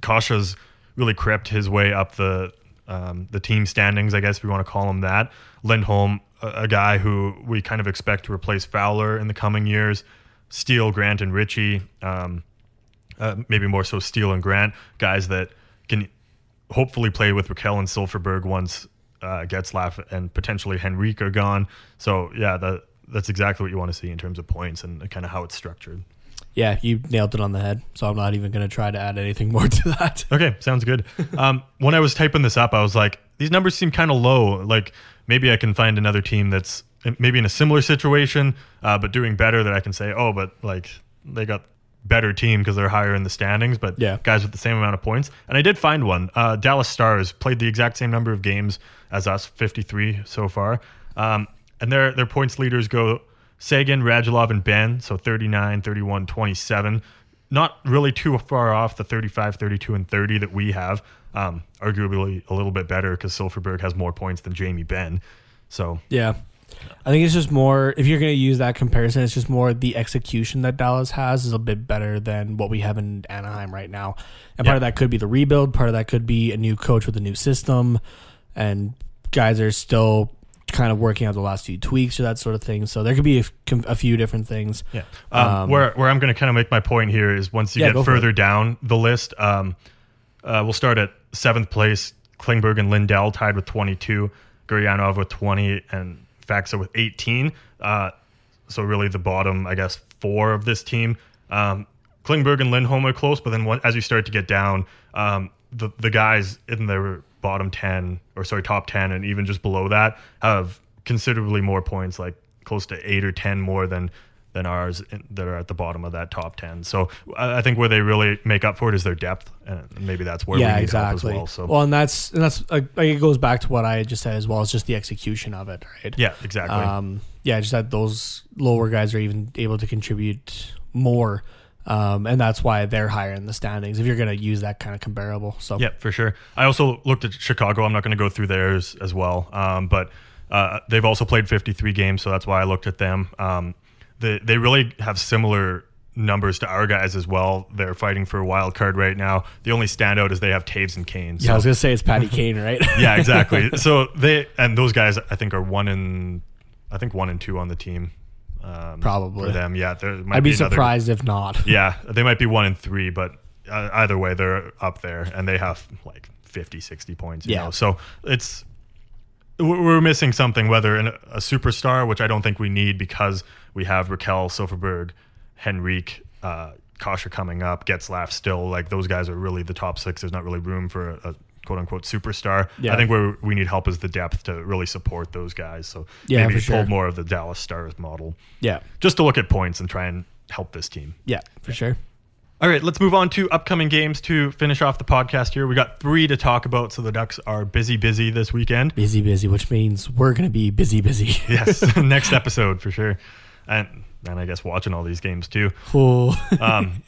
Kase's really crept his way up the um, the team standings, I guess if we want to call him that. Lindholm, a, a guy who we kind of expect to replace Fowler in the coming years. Steele, Grant, and Ritchie, um, uh, maybe more so Steele and Grant, guys that can hopefully play with Rakell and Silfverberg once uh, Getzlaf and potentially Henrique are gone. So yeah, that that's exactly what you want to see in terms of points and kind of how it's structured. yeah, you nailed it on the head. So I'm not even going to try to add anything <laughs> more to that. Okay, sounds good. <laughs> Um, when I was typing this up, I was like, these numbers seem kind of low. Like maybe I can find another team that's maybe in a similar situation, uh, but doing better that I can say, oh, but like they got better team because they're higher in the standings, but Yeah. guys with the same amount of points. And I did find one. Uh, Dallas Stars played the exact same number of games as us, 53 so far. Um, and their their points leaders go Seguin, Radulov, and Benn, so 39, 31, 27. Not really too far off the 35, 32, and 30 that we have. Um, arguably a little bit better because Silfverberg has more points than Jamie Benn. So Yeah. I think it's just more if you're going to use that comparison, it's just more the execution that Dallas has is a bit better than what we have in Anaheim right now. And part of that could be the rebuild, part of that could be a new coach with a new system and guys are still kind of working out the last few tweaks or that sort of thing. So there could be a few different things. Yeah. Um, Um, where where I'm going to kind of make my point here is once you Yeah, get further down the list, um, uh, we'll start at seventh place. Klingberg and Lindell tied with 22, Gurianov with 20, and Faksa with 18. Uh, so really the bottom, I guess, four of this team. Um, Klingberg and Lindholm are close, but then when, as you start to get down, um, the the guys in the bottom 10 or sorry top 10 and even just below that have considerably more points, like close to eight or 10 more than than ours in, that are at the bottom of that top 10. So I, I think where they really make up for it is their depth, and maybe that's where yeah, we need exactly. help as well. So Well, and that's and that's like, like, it goes back to what I just said as well. It's just the execution of it, right? yeah, exactly. Um, yeah, just that those lower guys are even able to contribute more. Um, and that's why they're higher in the standings if you're going to use that kind of comparable. So Yeah, for sure. I also looked at Chicago. I'm not going to go through theirs as well, um, but uh, they've also played 53 games, so that's why I looked at them. Um, they they really have similar numbers to our guys as well. They're fighting for a wild card right now. The only standout is they have Toews and Kane. yeah, I was going to say it's Patty Kane, right? <laughs> yeah, exactly. <laughs> So they and those guys, I think, are one and I think one and two on the team. Um, Probably. for them. Yeah, there might I'd be another- surprised if not. <laughs> yeah, they might be one and three, but uh, either way, they're up there and they have like 50, 60 points. You Yeah. know? So it's, we're missing something, whether in a, superstar, which I don't think we need because we have Rakell, Silfverberg, Henrique, uh, Kase coming up, Getzlaf still. Like those guys are really the top six. There's not really room for a, a quote unquote superstar. Yeah. I think where we need help is the depth to really support those guys. So Yeah, maybe sure. pull more of the Dallas Stars model Yeah. just to look at points and try and help this team. Yeah, for sure. All right, let's move on to upcoming games to finish off the podcast here. We got three to talk about, so the Ducks are busy, busy this weekend. Busy, busy, which means we're going to be busy, busy. <laughs> Yes, <laughs> next episode for sure. And and I guess watching all these games too. Oh. <laughs> Um,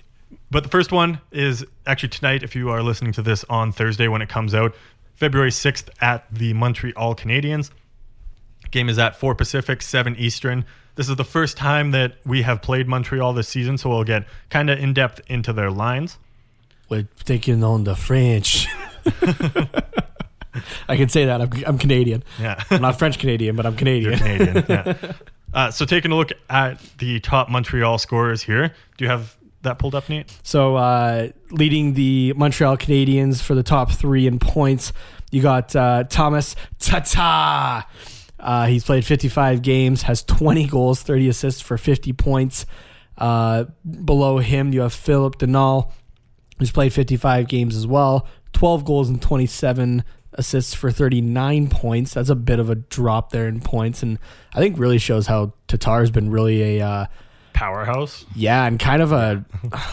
but the first one is actually tonight. If you are listening to this on Thursday when it comes out, February sixth at the Montreal Canadiens. Game is at four Pacific, seven Eastern. This is the first time that we have played Montreal this season, so we'll get kind of in depth into their lines. We're taking on the French. <laughs> I can say that. I'm, I'm Canadian. Yeah. I'm not French Canadian, but I'm Canadian. You're Canadian. yeah. <laughs> Uh, so taking a look at the top Montreal scorers here. Do you have that pulled up, Nate? So, uh, leading the Montreal Canadiens for the top three in points, you got uh, Tomas Tatar. Uh, he's played 55 games, has 20 goals, 30 assists for 50 points. Uh, below him, you have Phillip Danault, who's played 55 games as well, 12 goals and 27 assists for 39 points. That's a bit of a drop there in points, and I think really shows how Tatar's been really a uh, Powerhouse. yeah, and kind of a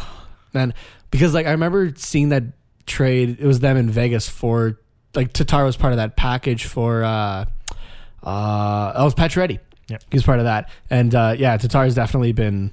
<sighs> man because like I remember seeing that trade. It was them in Vegas for like Tatar was part of that package for uh uh that was Pacioretty. He was part of that, and uh yeah, Tatar's definitely been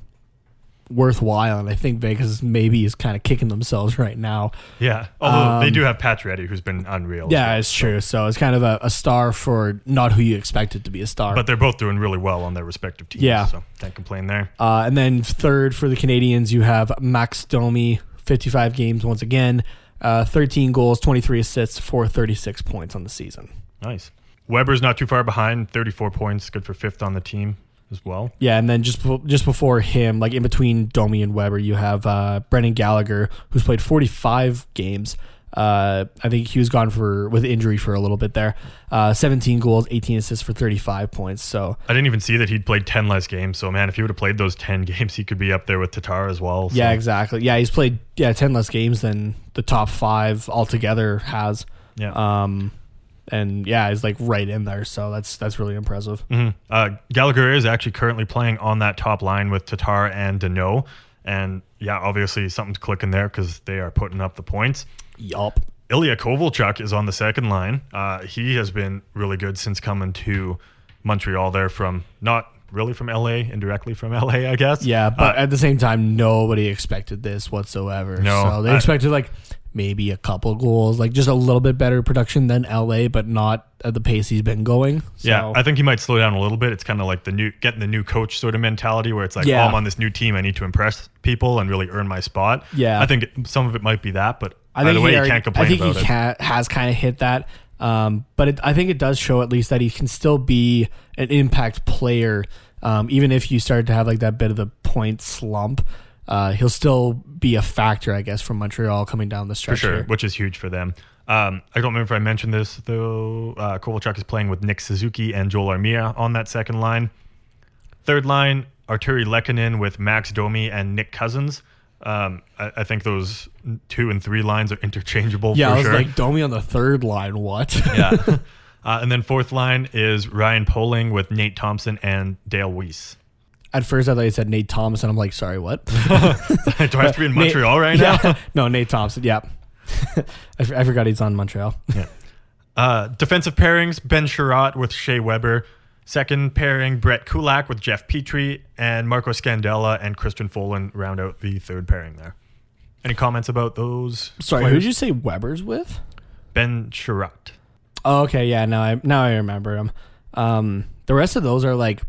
worthwhile, and I think Vegas maybe is kind of kicking themselves right now. Yeah. Although they Um, do have Pacioretty, who's been unreal. Yeah, well. it's true. So it's kind of a, a star for not who you expected to be a star. But they're both doing really well on their respective teams. Yeah. So can't complain there. Uh, and then third for the Canadiens, you have Max Domi, 55 games once again, uh, 13 goals, 23 assists for 36 points on the season. Nice. Weber's not too far behind, 34 points, good for fifth on the team as well. Yeah, and then just just before him, like in between Domi and Weber, you have uh, Brendan Gallagher, who's played 45 games. Uh, I think he was gone for with injury for a little bit there. Uh, 17 goals, 18 assists for 35 points. So I didn't even see that he'd played 10 less games. So, man, if he would have played those 10 <laughs> games, he could be up there with Tatar as well. So, yeah, exactly. Yeah, he's played yeah 10 less games than the top five altogether has. Yeah. Um, and yeah, he's like right in there. So that's that's really impressive. Mhm. Uh, Gallagher is actually currently playing on that top line with Tatar and Danault. And yeah, obviously something's clicking there because they are putting up the points. Yup. Ilya Kovalchuk is on the second line. Uh, he has been really good since coming to Montreal there from not really from LA, indirectly from LA, I guess. Yeah, but Uh, at the same time, nobody expected this whatsoever. No, so they I- expected like maybe a couple goals, like just a little bit better production than LA, but not at the pace he's been going. So, yeah, I think he might slow down a little bit. It's kind of like the new getting the new coach sort of mentality where it's like, Yeah. oh, I'm on this new team. I need to impress people and really earn my spot. Yeah. I think some of it might be that, but I think way, he you already- can't complain I think he it. ca- has kind of hit that. Um, but it, I think it does show at least that he can still be an impact player, um, even if you start to have like that bit of the point slump. Uh, he'll still be a factor, I guess, from Montreal coming down the for stretch. sure, here. which is huge for them. Um, I don't remember if I mentioned this though. Uh, Kovalchuk is playing with Nick Suzuki and Joel Armia on that second line. Third line, Artturi Lehkonen with Max Domi and Nick Cousins. Um, I, I, think those two and three lines are interchangeable. Yeah, I was sure. like Domi on the third line. What? <laughs> yeah. <laughs> Uh, and then fourth line is Ryan Poehling with Nate Thompson and Dale Weise. At first, I thought you said Nate Thompson. I'm like, sorry, what? <laughs> Do I have to be <laughs> in Montreal Nate, right yeah. now? <laughs> no, Nate Thompson. Yeah. I, I forgot he's on Montreal. Yeah. Uh, defensive pairings Ben Chiarot with Shea Weber. Second pairing, Brett Kulak with Jeff Petry And Marco Scandella and Christian Folin round out the third pairing there. Any comments about those? Sorry, players? who did you say Weber's with? Ben Chiarot. Oh, okay, yeah, now I now I remember him. Um, the rest of those are like,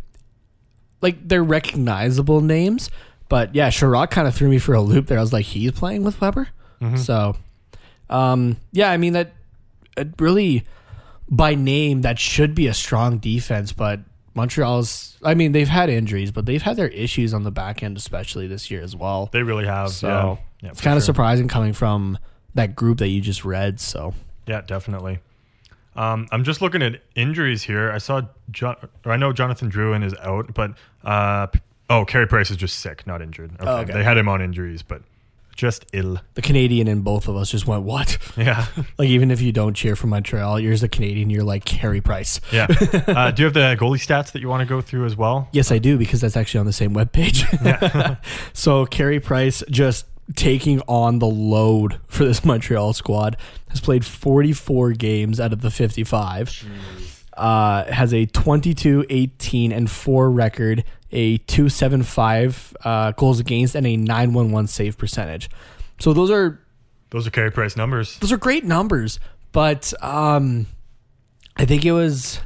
like they're recognizable names, but yeah, Chiarot kind of threw me for a loop there. I was like, he's playing with Weber, so, um, yeah, I mean that it really by name that should be a strong defense, but Montreal's. I mean, they've had injuries, but they've had their issues on the back end, especially this year as well. They really have. So yeah. Yeah, it's kind of sure. surprising coming from that group that you just read. So Yeah, definitely. Um, I'm just looking at injuries here. I saw, John, or I know Jonathan Drouin is out, but uh, oh, Carey Price is just sick, not injured. Okay. Oh, okay. They had him on injuries, but just ill. the Canadian in both of us just went what? <laughs> Yeah, <laughs> Like even if you don't cheer for Montreal, you're as a Canadian, you're like Carey Price. yeah. <laughs> Uh, do you have the goalie stats that you want to go through as well? Yes, I do because that's actually on the same webpage. Yeah. so Carey Price just taking on the load for this <laughs> Montreal squad has played 44 games out of the 55. Uh, has a 22, 18, and 4 record, a 275 uh, goals against, and a 911 save percentage. So those are Those are Carey Price numbers. those are great numbers, but um, I think it was,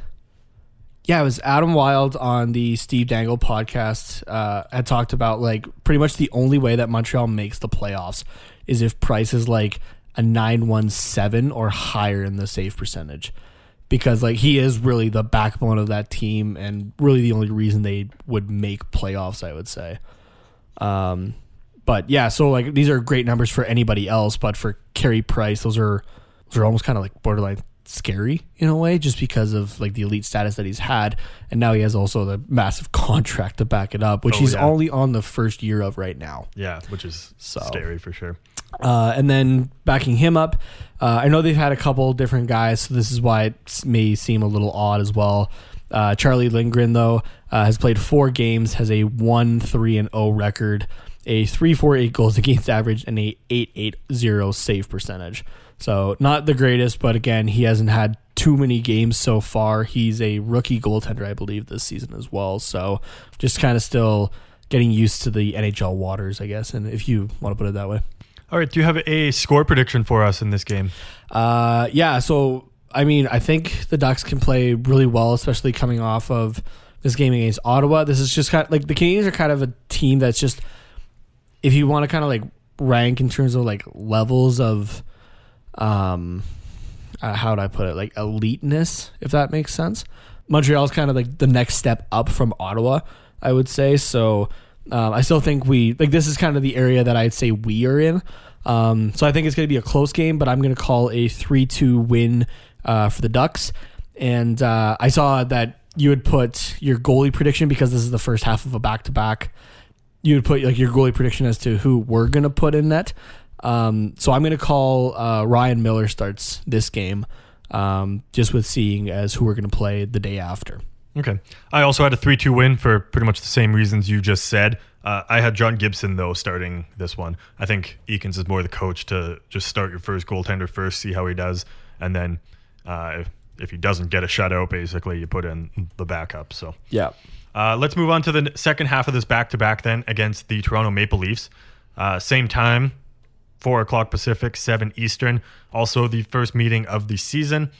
yeah, it was Adam Wylde on the Steve Dangle podcast uh, had talked about like pretty much the only way that Montreal makes the playoffs is if Price is like a nine one seven or higher in the save percentage. Because like he is really the backbone of that team and really the only reason they would make playoffs, I would say. Um, but yeah, so like these are great numbers for anybody else, but for Carey Price, those are those are almost kind of like borderline scary in a way, just because of like the elite status that he's had, and now he has also the massive <laughs> contract to back it up, which Oh, he's yeah. only on the first year of right now. Yeah, which is So. scary for sure. Uh, and then backing him up, uh, I know they've had a couple different guys, so this is why it may seem a little odd as well. Uh, Charlie Lindgren, though, uh, has played four games, has a 1 3 and 0 record, a 348 goals <laughs> against average, and a 880 save percentage. So, not the greatest, but again, he hasn't had too many games so far. He's a rookie goaltender, I believe, this season as well. So, just kind of still getting used to the NHL waters, I guess, and if you want to put it that way. All right, do you have a score prediction for us in this game? Uh, yeah. So I mean, I think the Ducks can play really well, especially coming off of this game against Ottawa. This is just kind of like the Canadiens are kind of a team that's just, if you want to kind of like rank in terms of like levels of, um, uh, how would I put it, like eliteness, if that makes sense. Montreal's kind of like the next step up from Ottawa, I would say. So um, I still think we like this is kind of the area that I'd say we are in. Um, so I think it's going to be a close game, but I'm going to call a three-two win uh, for the Ducks. And uh, I saw that you would put your goalie prediction because this is the first half of a back-to-back. You would put like your goalie prediction as to who we're going to put in net. Um, so I'm going to call uh, Ryan Miller starts this game, um, just with seeing as who we're going to play the day after. Okay. I also had a 3 2 win for pretty much the same reasons you just said. Uh, I had John Gibson, though, starting this one. I think Eakins is more the coach to just start your first goaltender first, see how he does. And then uh, if, if he doesn't get a shutout, basically, you put in the backup. So Yeah. uh, let's move on to the second half of this back to back then against the Toronto Maple Leafs. Uh, same time, 4 o'clock Pacific, 7 Eastern. Also, the first meeting of the season. Do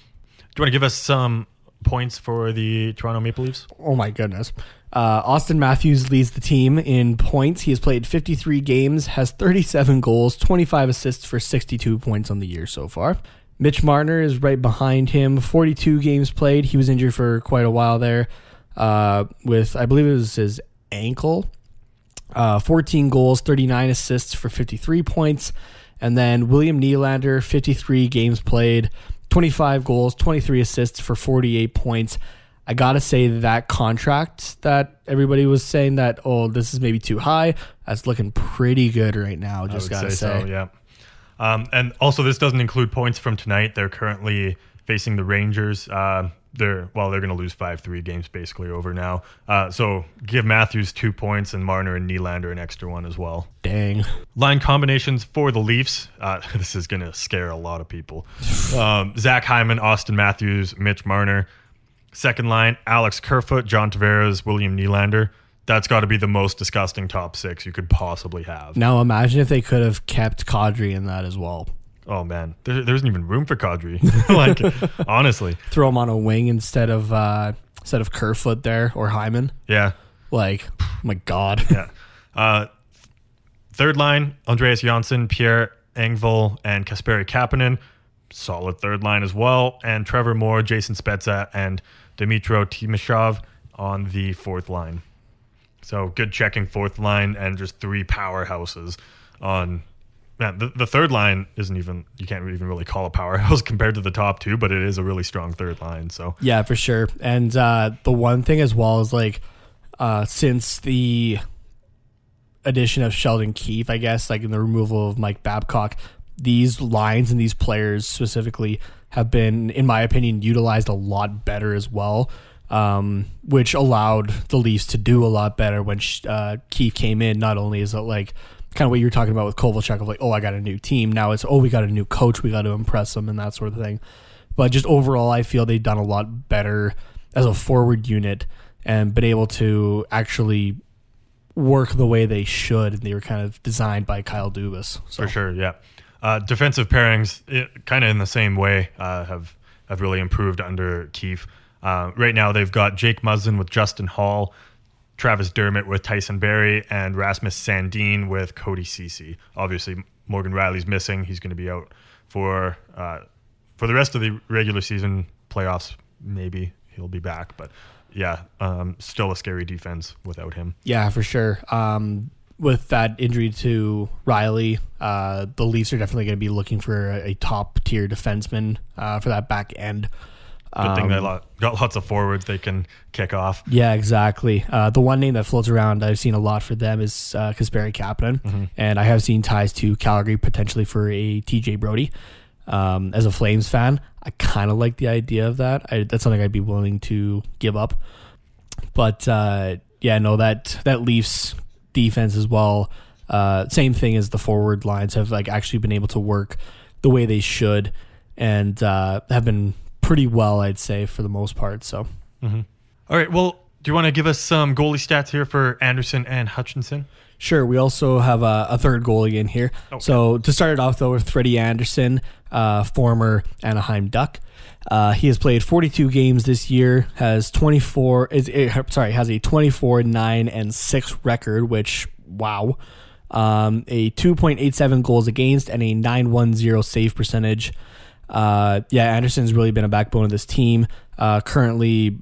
you want to give us some points for the Toronto Maple Leafs? Oh my goodness. Uh, Auston Matthews leads the team in points. He has played 53 games, has 37 goals, 25 assists for 62 points on the year so far. Mitch Marner is right behind him, 42 games played. He was injured for quite a while there uh, with, I believe it was his ankle. Uh, 14 goals, 39 assists for 53 points. And then William Nylander, 53 games played, 25 goals, 23 assists for 48 points. I gotta say that contract that everybody was saying that oh this is maybe too high. That's looking pretty good right now. Just gotta say, so. Yeah. Um, and also, this doesn't include points from tonight. They're currently facing the Rangers. Uh, they're well, they're going to lose five three games basically over now. Uh, so give Matthews two points and Marner and Nylander an extra one as well. Dang. Line combinations for the Leafs. Uh, <laughs> this is going to scare a lot of people. Um, Zach Hyman, Auston Matthews, Mitch Marner. Second line: Alex Kerfoot, John Tavares, William Nylander. That's got to be the most disgusting top six you could possibly have. Now imagine if they could have kept Kadri in that as well. Oh man, there, there isn't even room for Kadri. <laughs> like honestly, Throw him on a wing instead of uh, instead of Kerfoot there or Hyman. yeah, Like, my God. yeah. Uh, third line: Andreas Johnsson, Pierre Engvall, and Kasperi Kapanen. Solid third line as well, and Trevor Moore, Jason Spezza, and Dmytro Timashov on the fourth line. So good checking fourth line and just three powerhouses on. Man, the, the third line isn't even you can't even really call a powerhouse <laughs> compared to the top two, but it is a really strong third line. So Yeah, for sure. And uh, the one thing as well is like, uh, since the addition of Sheldon Keefe, I guess, like in the removal of Mike Babcock, these lines and these players specifically have been, in my opinion, utilized a lot better as well. Um, which allowed the Leafs to do a lot better when uh, Keefe came in. Not only is it like kind of what you were talking about with Kovalchuk of like, oh, I got a new team. Now it's oh, we got a new coach. We got to impress them and that sort of thing. But just overall, I feel they've done a lot better as a forward unit and been able to actually work the way they should. And they were kind of designed by Kyle Dubas. So. For sure, yeah. Uh, defensive pairings, kind of in the same way, uh, have have really improved under Keefe. Uh, right now, they've got Jake Muzzin with Justin Holl, Travis Dermott with Tyson Barrie, and Rasmus Sandin with Cody Ceci. Obviously, Morgan Rielly's missing; he's going to be out for uh, for the rest of the regular season playoffs. Maybe he'll be back, but yeah, um, still a scary defense without him. Yeah, for sure. Um, with that injury to Rielly, uh, the Leafs are definitely going to be looking for a, a top tier defenseman uh, for that back end. Good thing they lot, got lots of forwards they can kick off. Yeah, exactly. Uh, the one name that floats around I've seen a lot for them is uh, Kasperi Kapanen, and I have seen ties to Calgary potentially for a TJ Brodie. Um, as a Flames fan, I kind of like the idea of that. I, that's something I'd be willing to give up. But uh, yeah, no, that that Leafs defense as well. Uh, same thing as the forward lines have like actually been able to work the way they should, and uh, have been pretty well, I'd say, for the most part. So. All right. Well, do you want to give us some goalie stats here for Andersen and Hutchinson? Sure. We also have a, a third goalie in here. So to start it off, though, with Freddie Andersen, uh, former Anaheim Duck. Uh, he has played 42 games this year. Has 24. Is eh, sorry, has a 24 nine and six record, which wow. Um, a 2.87 goals against and a 910 save percentage. Uh, yeah, Andersen's really been a backbone of this team. Uh, currently,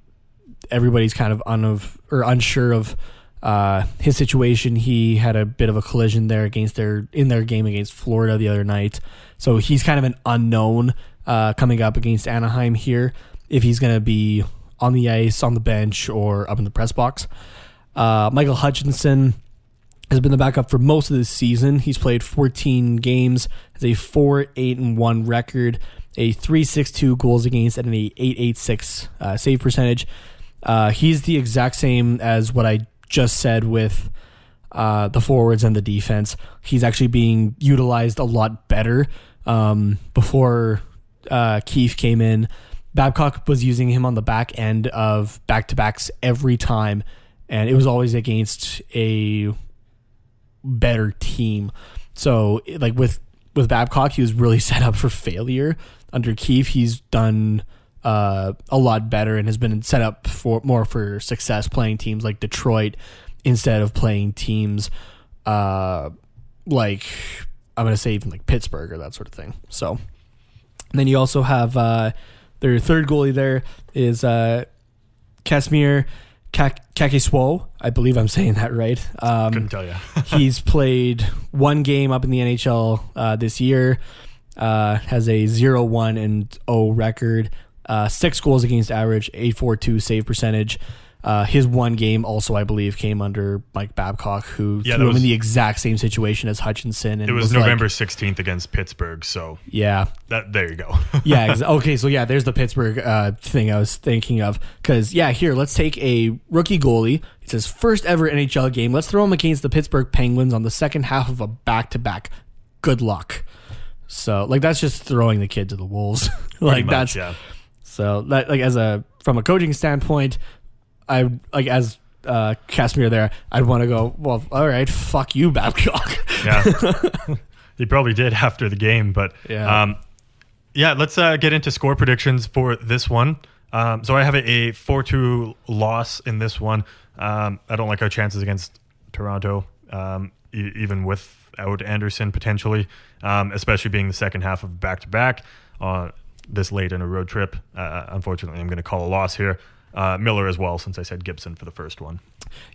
everybody's kind of un of, or unsure of uh, his situation. He had a bit of a collision there against their in their game against Florida the other night, so he's kind of an unknown uh, coming up against Anaheim here. If he's going to be on the ice, on the bench, or up in the press box, uh, Michael Hutchinson has been the backup for most of this season. He's played 14 games, has a 4 8 and 1 record, a 362 goals against, and an 886 uh, save percentage. Uh, he's the exact same as what I just said with uh, the forwards and the defense. He's actually being utilized a lot better. Um, before uh, Keefe came in, Babcock was using him on the back end of back to backs every time, and it was always against a better team. So like with with Babcock, he was really <laughs> set up for failure. Under Keefe, he's done uh, a lot better and has been set up for more for success playing teams like Detroit instead of playing teams uh, like I'm gonna say even like Pittsburgh or that sort of thing. So and then you also have uh, their third goalie there is uh, Kasimir Kak- Kaskisuo, I believe I'm saying that right. Um, Couldn't tell you. <laughs> he's played one game up in the NHL uh, this year. Uh, has a 0-1 and 0 record. Uh, six goals against average, 842 save percentage. Uh, his one game also, I believe, came under Mike Babcock, who Yeah, threw that him was- in the exact same situation as Hutchinson. And it was, like- November 16th against Pittsburgh. So yeah, that there you go. <laughs> yeah. <laughs> Okay, so yeah, there's the Pittsburgh uh, thing I was thinking of. Because yeah, here let's take a rookie goalie. It's his first ever NHL game. Let's throw him against the Pittsburgh Penguins on the second half of a back to back. Good luck. So like that's just throwing the kid to the wolves. <laughs> like much, that's yeah. so that like as a from a coaching standpoint, I like as uh Kasimir there, I'd want to go. Well, all right, fuck you, Babcock. <laughs> Yeah. <laughs> he probably did after the game, but Yeah. um, yeah. Let's uh, get into score predictions for this one. Um, so I have a, a four-two loss in this one. Um, I don't like our chances against Toronto, um, e- even without Andersen potentially, um, especially being the second half of back-to-back uh, this late in a road trip. Uh, unfortunately, I'm going to call a loss here. Uh, Miller as well, since I said Gibson for the first one.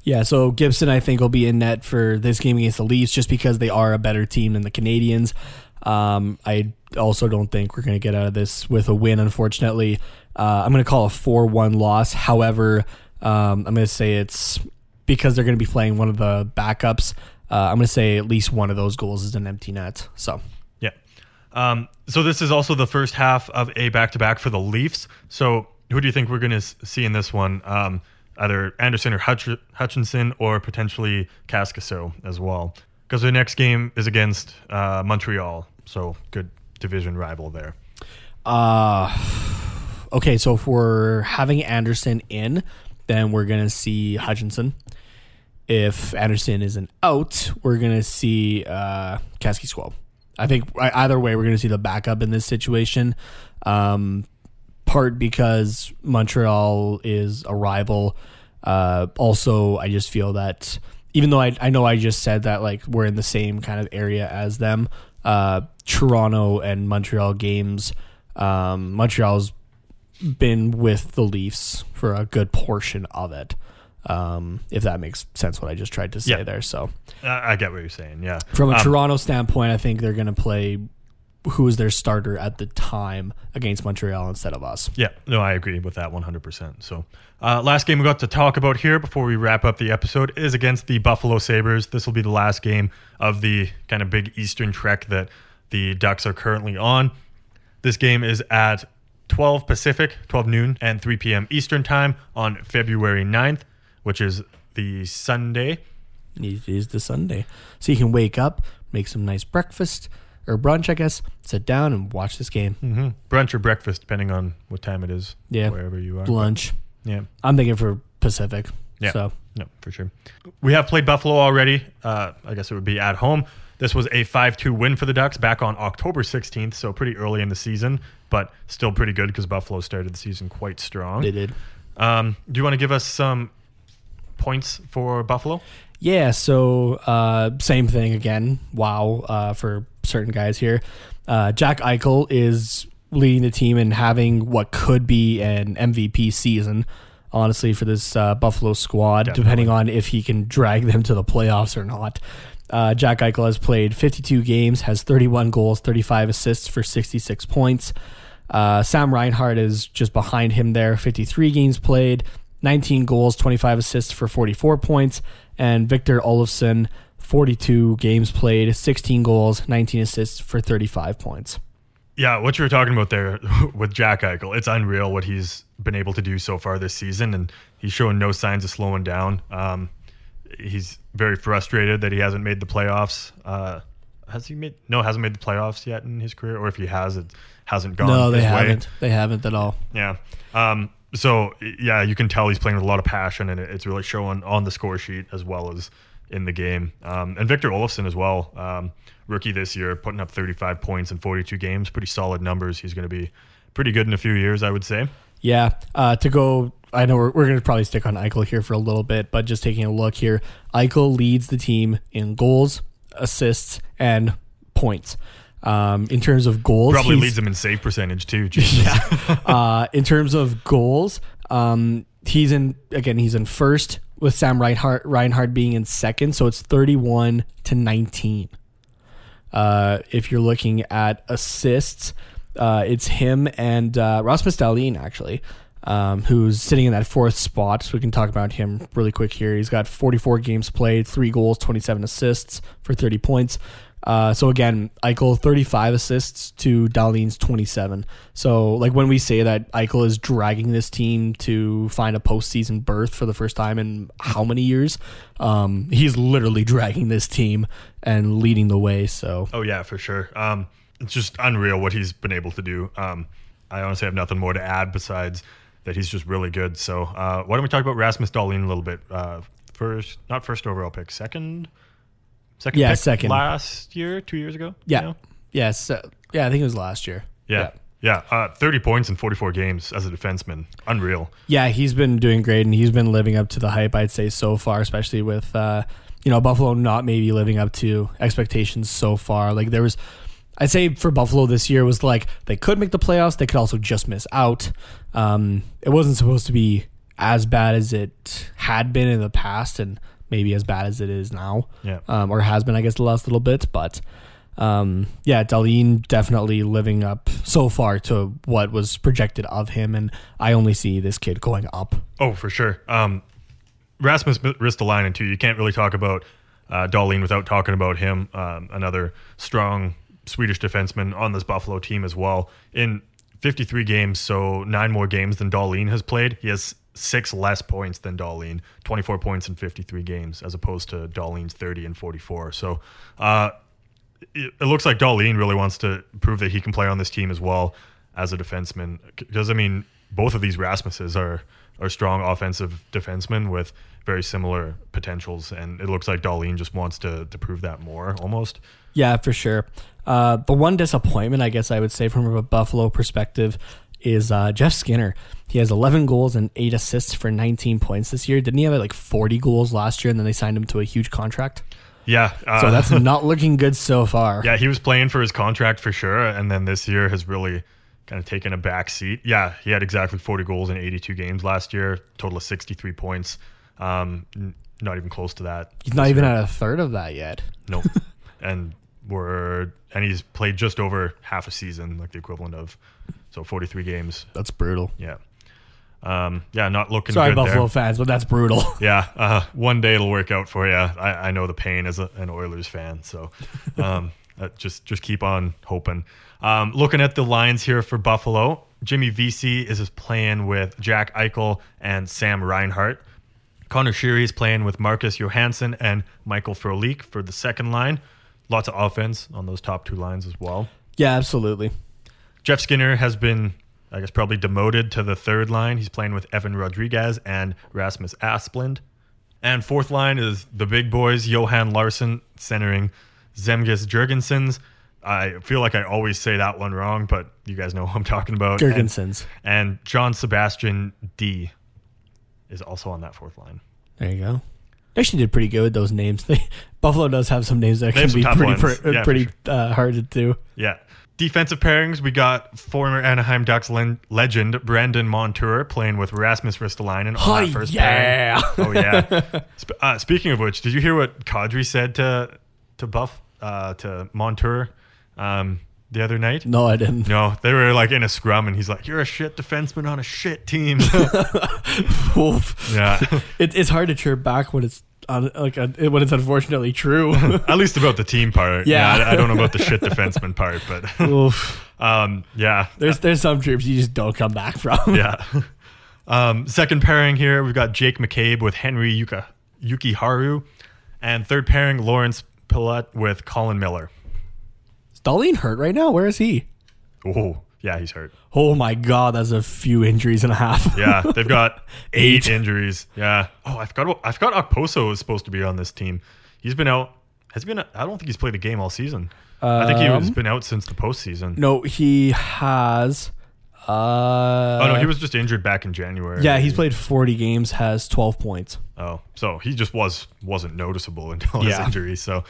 Yeah, so Gibson, I think, will be in net for this game against the Leafs just because they are a better team than the Canadiens. Um, I also don't think we're going to get out of this with a win, unfortunately. Uh, I'm going to call a 4 1 loss. However, um, I'm going to say it's because they're going to be playing one of the backups. Uh, I'm going to say at least one of those goals is an empty net. So, Yeah. Um, so this is also the first half of a back-to-back for the Leafs. So who do you think we're going to see in this one? Um, either Andersen or Hutch- Hutchinson, or potentially Cascasso as well. Because the next game is against uh, Montreal, so good division rival there. uh, <sighs> okay, so if we're having Andersen in, then we're going to see Hutchinson. If Andersen isn't out, we're to see uh, Kaskisuo. I think either way, we're to see the backup in this situation. Um, part because Montreal is a rival. Uh, also, I just feel that even though I, I know I just said that like we're in the same kind of area as them, uh, Toronto and Montreal games, um, Montreal's been with the Leafs for a good portion of it. Um, if that makes sense, what I just tried to say Yeah. there. So, Uh, I get what you're saying. Yeah. from a Um, Toronto standpoint, I think they're going to play who was their starter at the time against Montreal instead of us. Yeah, no, I agree with that 100%. So, uh, last game we got to talk about here before we wrap up the episode is against the Buffalo Sabres. This will be the last game of the kind of big Eastern trek that the Ducks are currently on. This game is at 12 Pacific, 12 noon, and 3 p.m. Eastern Time on February 9th, which is the Sunday. It is the Sunday. So you can wake up, make some nice breakfast or brunch, I guess, sit down and watch this game. Mm-hmm. Brunch or breakfast, depending on what time it is, Yeah. wherever you are. Lunch. Yeah. I'm thinking for Pacific. Yeah. So No, for sure. We have played Buffalo already. Uh, I guess it would be at home. This was a 5 2 win for the Ducks back on October 16th, so pretty early in the season, but still pretty good because Buffalo started the season quite strong. they did. Um, do you want to give us some points for Buffalo? Yeah, so uh, same thing again. Wow, uh, for certain guys here. Uh, Jack Eichel is leading the team and having what could be an MVP season, honestly, for this uh, Buffalo squad, Definitely. depending on if he can drag them to the playoffs or not. Uh, Jack Eichel has played 52 games, has 31 goals, 35 assists for 66 points. Uh, Sam Reinhart is just behind him there, 53 games played, 19 goals, 25 assists for 44 points. And Victor Olofsson, 42 games played, 16 goals, 19 assists for 35 points. Yeah, what you were talking about there <laughs> with Jack Eichel, it's unreal what he's been able to do so far this season, and he's showing no signs of slowing down. Um, he's very frustrated that he hasn't made the playoffs. Uh, has he made? No, hasn't made the playoffs yet in his career, or if he has, it hasn't gone. no, they haven't. They haven't at all. Yeah. Um, so yeah, you can tell he's playing with a lot of passion, and it's really showing on the score sheet as well as in the game. Um, and Victor Olofsson as well, um, rookie this year, putting up 35 points in 42 games, pretty solid numbers. He's going to be pretty good in a few years, I would say. Yeah, uh, to go. I know we're, we're going to probably stick on Eichel here for a little bit, but just taking a look here, Eichel leads the team in goals, assists, and points. Um, in terms of goals, Probably leads him in save percentage too. <laughs> Jesus. uh, in terms of goals, um, he's in again. He's in first with Sam Reinhart. Reinhart being in second, so it's thirty-one to nineteen. Uh, if you're looking at assists, uh, it's him and uh, Rasmus Dahlin actually, um, who's sitting in that fourth spot. So we can talk about him really quick here. He's got 44 games played, three goals, 27 assists for 30 points. Uh, so again, Eichel 35 assists to Dahlin's 27. So like when we say that Eichel is dragging this team to find a postseason berth for the first time in how many years, um, he's literally dragging this team and leading the way. So Oh yeah, for sure. Um, it's just unreal what he's been able to do. Um, I honestly have nothing more to add besides that he's just really good. So uh, why don't we talk about Rasmus Dahlin a little bit? Uh, first, not first overall pick, second, second, Yeah, pick second. last year, two years ago. yeah, you know? yes, uh, yeah, I think it was last year. yeah, yeah. Uh, Thirty points in forty-four games as a defenseman, unreal. Yeah, he's been doing great, and he's been living up to the hype. I'd say so far, especially with uh, you know Buffalo not maybe living up to expectations so far. Like there was, I'd say for Buffalo this year was like they could make the playoffs, they could also just miss out. Um, it wasn't supposed to be as bad as it had been in the past, and maybe as bad as it is now. Yeah. um, or has been, I guess, the last little bit, but. Um, yeah, Dahlin definitely living up so far to what was projected of him, and I only see this kid going up. Oh, for sure. Um, Rasmus Ristolainen too. You can't really talk about uh, Dahlin without talking about him. Um, another strong Swedish defenseman on this Buffalo team as well. In 53 games, so nine more games than Dahlin has played. He has six less points than Dahlin, 24 points in 53 games, as opposed to Dahlin's 30 and 44. So uh, it, looks like Dahlin really wants to prove that he can play on this team as well as a defenseman. Because I mean, both of these Rasmuses are are strong offensive defensemen with very similar potentials, and it looks like Dahlin just wants to to prove that more almost. Yeah, for sure. Uh, the one disappointment, I guess I would say, from a Buffalo perspective, is uh, Jeff Skinner. He has 11 goals and eight assists for 19 points this year. Didn't he have like 40 goals last year, and then they signed him to a huge contract? Yeah, uh, So that's not <laughs> looking good so far. yeah. He was playing for his contract for sure, and then this year has really kind of taken a back seat. Yeah, he had exactly 40 goals in 82 games last year, total of 63 points. Um, n- not even close to that. He's not even at a third of that yet. Nope. <laughs> and we're and he's played just over half a season, like the equivalent of so 43 games. That's brutal. Yeah. Um, yeah, not looking Sorry, good Buffalo there. fans, but that's brutal. <laughs> Yeah, uh, one day it'll work out for you. I, I know the pain as a, an Oilers fan, so <laughs> um, uh, just just keep on hoping. Um, looking at the lines here for Buffalo, Jimmy Vesey is playing with Jack Eichel and Sam Reinhart. Connor Sheary is playing with Marcus Johansson and Michael Frolik for the second line. Lots of offense on those top two lines as well. yeah, absolutely. Jeff Skinner has been, I guess, probably demoted to the third line. He's playing with Evan Rodrigues and Rasmus Asplund. And fourth line is the big boys, Johan Larsson centering Zemgus Jurgensons. I feel like I always say that one wrong, but you guys know who I'm talking about. And, Jurgensons. and John Sebastian D is also on that fourth line. There you go. They actually did pretty good with those names. <laughs> They, Buffalo does have some names that They can be pretty pr- Yeah, pretty sure. uh, hard to do. Yeah. Defensive pairings, we got former Anaheim Ducks len- legend Brandon Montour playing with Rasmus Ristolainen on that first pairing. yeah. Oh yeah. <laughs> Sp- uh, speaking of which, did you hear what Kadri said to to Buff uh, to Montour um, the other night? no, I didn't. No, they were like in a scrum, and he's like, "You're a shit defenseman on a shit team." <laughs> Yeah, <laughs> It, it's hard to chirp back when it's like uh when it's unfortunately true. <laughs> at least about the team part. Yeah. I, I don't know about the shit <laughs> defenseman part, but <laughs> um, yeah, There's there's some trips you just don't come back from. yeah. Um, second pairing here, we've got Jake McCabe with Henri Yuka Jokiharju, and third pairing Lawrence Pilut with Colin Miller. Is Dahlin hurt right now? Where is he? Oh, yeah, he's hurt. Oh my god, that's a few injuries and a half. <laughs> Yeah, they've got <laughs> eight, Eight. injuries. Yeah. Oh, I forgot. I forgot. Okposo is supposed to be on this team. He's been out. Has he been? I don't think he's played a game all season. I think he has Um, been out since the postseason. No, he has. Uh, oh no, he was just injured back in January. Yeah, he's played 40 games, has 12 points. Oh, so he just was wasn't noticeable <laughs> until his Yeah. injury. So,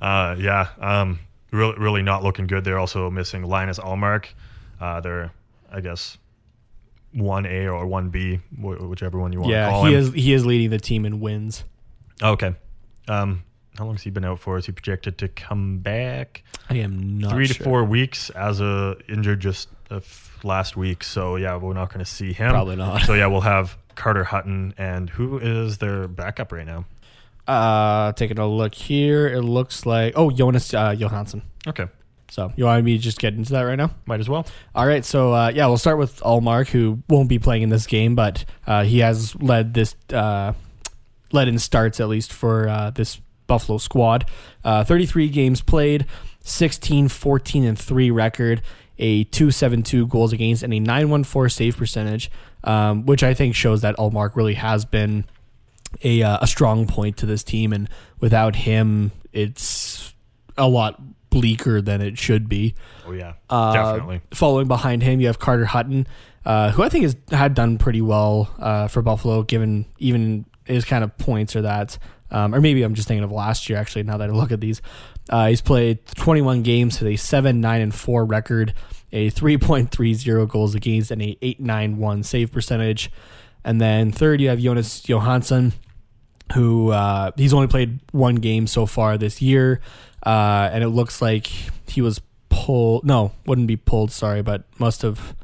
uh, yeah, um, really, really not looking good. They're also missing Linus Ullmark. Uh, they're, I guess, one A or one B, whichever one you want to Yeah, call he him. is he is leading the team in wins. Okay. Um, how long has he been out for? Is he projected to come back? I am not Three to four weeks as a injured just last week. So yeah, we're not going to see him. Probably not. So yeah, we'll have Carter Hutton and who is their backup right now? Uh, taking a look here, it looks like oh Jonas uh, Johansson. Okay, So you want me to just get into that right now? might as well. All right, so uh, yeah, we'll start with Ullmark, who won't be playing in this game, but uh, he has led this uh, led in starts at least for uh, this Buffalo squad. Uh, 33 games played, 16, 14, and three record, a 2.72 goals against, and a 9.14 save percentage, um, which I think shows that Ullmark really has been a uh, a strong point to this team, and without him, it's a lot bleaker than it should be. Oh yeah, Uh, definitely. Following behind him, you have Carter Hutton, uh, who I think has had done pretty well uh, for Buffalo, given even his kind of points or that. Um, or maybe I'm just thinking of last year, actually, now that I look at these. Uh, he's played 21 games with a 7 9 and 4 record, a 3.30 goals against, and a 891 save percentage. And then third, you have Jonas Johansson, who uh, he's only played one game so far this year, uh, and it looks like he was pulled. No, wouldn't be pulled. Sorry, but must have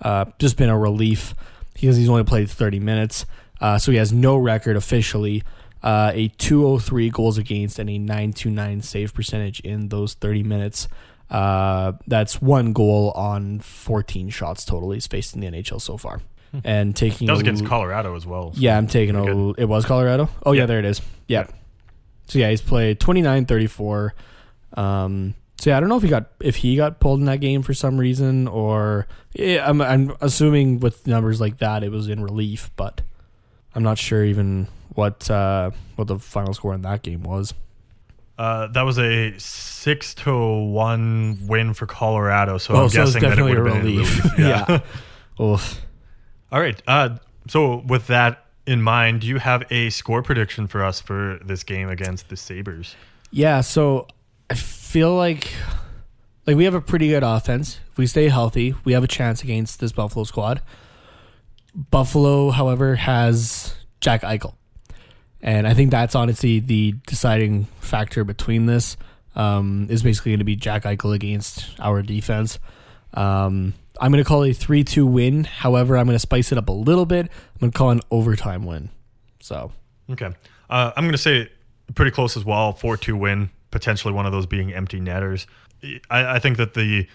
uh, just been a relief because he's only played 30 minutes. Uh, so he has no record officially. Uh, a 203 goals against and a 929 save percentage in those 30 minutes. Uh, that's one goal on 14 shots total he's faced in the NHL so far. And taking That was against Colorado as well. so yeah, I'm taking a. good. It was Colorado. Oh yeah, Yeah. there it is. Yeah. Yeah. So yeah, he's played 29, 34. Um. So yeah, I don't know if he got if he got pulled in that game for some reason or yeah, I'm I'm assuming with numbers like that it was in relief, but I'm not sure even what uh what the final score in that game was. Uh, that was a six to one win for Colorado. So Oh, I'm so guessing that it would a have been in relief. relief. <laughs> Yeah. Oof. All right. Uh, so with that in mind, do you have a score prediction for us for this game against the Sabres? Yeah, so I feel like like we have a pretty good offense. If we stay healthy, we have a chance against this Buffalo squad. Buffalo, however, has Jack Eichel. And I think that's honestly the deciding factor between this. Um, is basically going to be Jack Eichel against our defense. Um, I'm going to call it a 3 2 win. However, I'm going to spice it up a little bit. I'm going to call an overtime win. So, Okay. Uh, I'm going to say pretty close as well. 4 2 win, potentially one of those being empty netters. I, I think that the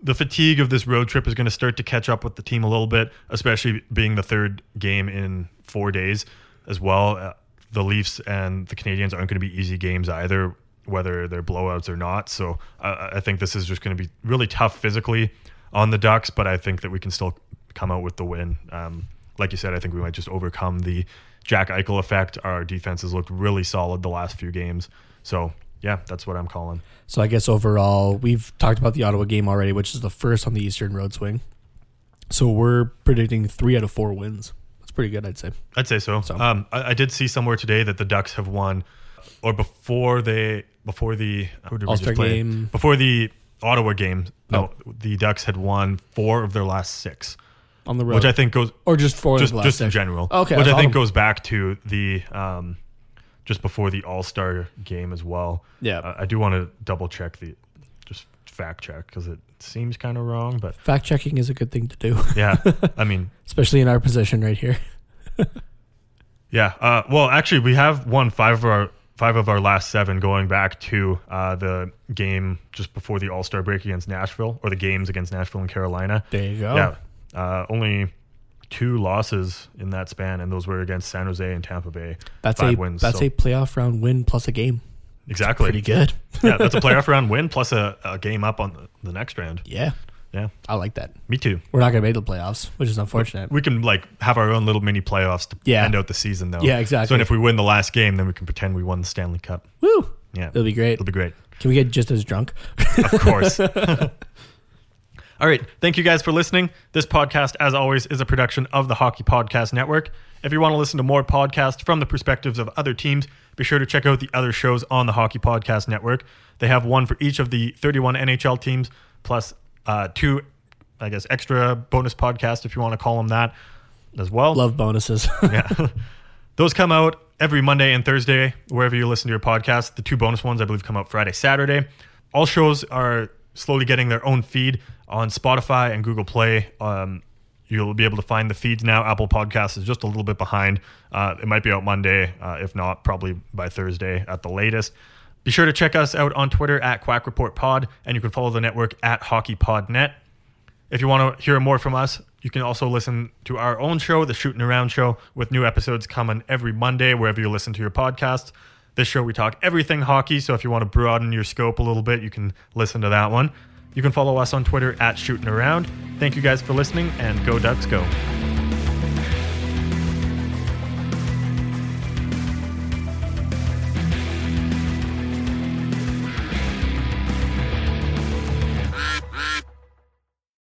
the fatigue of this road trip is going to start to catch up with the team a little bit, especially being the third game in four days as well. Uh, the Leafs and the Canadiens aren't going to be easy games either, whether they're blowouts or not. So I, I think this is just going to be really tough physically on the Ducks, but I think that we can still come out with the win. Um, like you said, I think we might just overcome the Jack Eichel effect. Our defense has looked really solid the last few games. So yeah, that's what I'm calling. So I guess overall, we've talked about the Ottawa game already, which is the first on the Eastern Road Swing. So we're predicting three out of four wins. That's pretty good, I'd say. I'd say so. So- Um, I, I did see somewhere today that the Ducks have won, or before they before the All-Star game. before the Ottawa game. No, Oh. the Ducks had won four of their last six, On the road. which I think goes or just four just of the last just in general. Okay, which I think goes back to the um, just before the All Star game as well. Yeah. Uh, I do want to double check the just fact check because it seems kind of wrong, but Fact checking is a good thing to do, yeah, I <laughs> mean especially in our position right here. <laughs> Yeah. Uh, well, actually, we have won five of our five of our last seven, going back to uh, the game just before the All Star break against Nashville, or the games against Nashville and Carolina. There you go. Yeah. Uh, only two losses in that span, and those were against San Jose and Tampa Bay. That's five a wins. that's so- a playoff round win plus a game. exactly Pretty good. yeah, that's a <laughs> playoff round win plus a, a game up on the, the next round. Yeah, Yeah, I like that. me too. We're not going to make the playoffs, which is unfortunate. We can like have our own little mini playoffs to Yeah. end out the season, though. Yeah, exactly. So and if we win the last game, then we can pretend we won the Stanley Cup. Woo! Yeah, It'll be great. It'll be great. Can we get just as drunk? Of course. <laughs> <laughs> All right. Thank you guys for listening. This podcast, as always, is a production of the Hockey Podcast Network. If you want to listen to more podcasts from the perspectives of other teams, be sure to check out the other shows on the Hockey Podcast Network. They have one for each of the 31 NHL teams, plus uh, two I guess, extra bonus podcast, if you want to call them that, as well. Love bonuses. <laughs> yeah. Those come out every Monday and Thursday, wherever you listen to your podcast. The two bonus ones, I believe, come out Friday, Saturday. All shows are slowly getting their own feed on Spotify and Google Play. Um, you'll be able to find the feeds now. Apple Podcasts is just a little bit behind. Uh, it might be out Monday, uh, if not, probably by Thursday at the latest. Be sure to check us out on Twitter at Quack Report Pod, and you can follow the network at HockeyPodNet. If you want to hear more from us, you can also listen to our own show, The Shooting Around Show, with new episodes coming every Monday, wherever you listen to your podcast. This show, we talk everything hockey, so if you want to broaden your scope a little bit, you can listen to that one. You can follow us on Twitter at Shooting Around. Thank you guys for listening, and go Ducks go.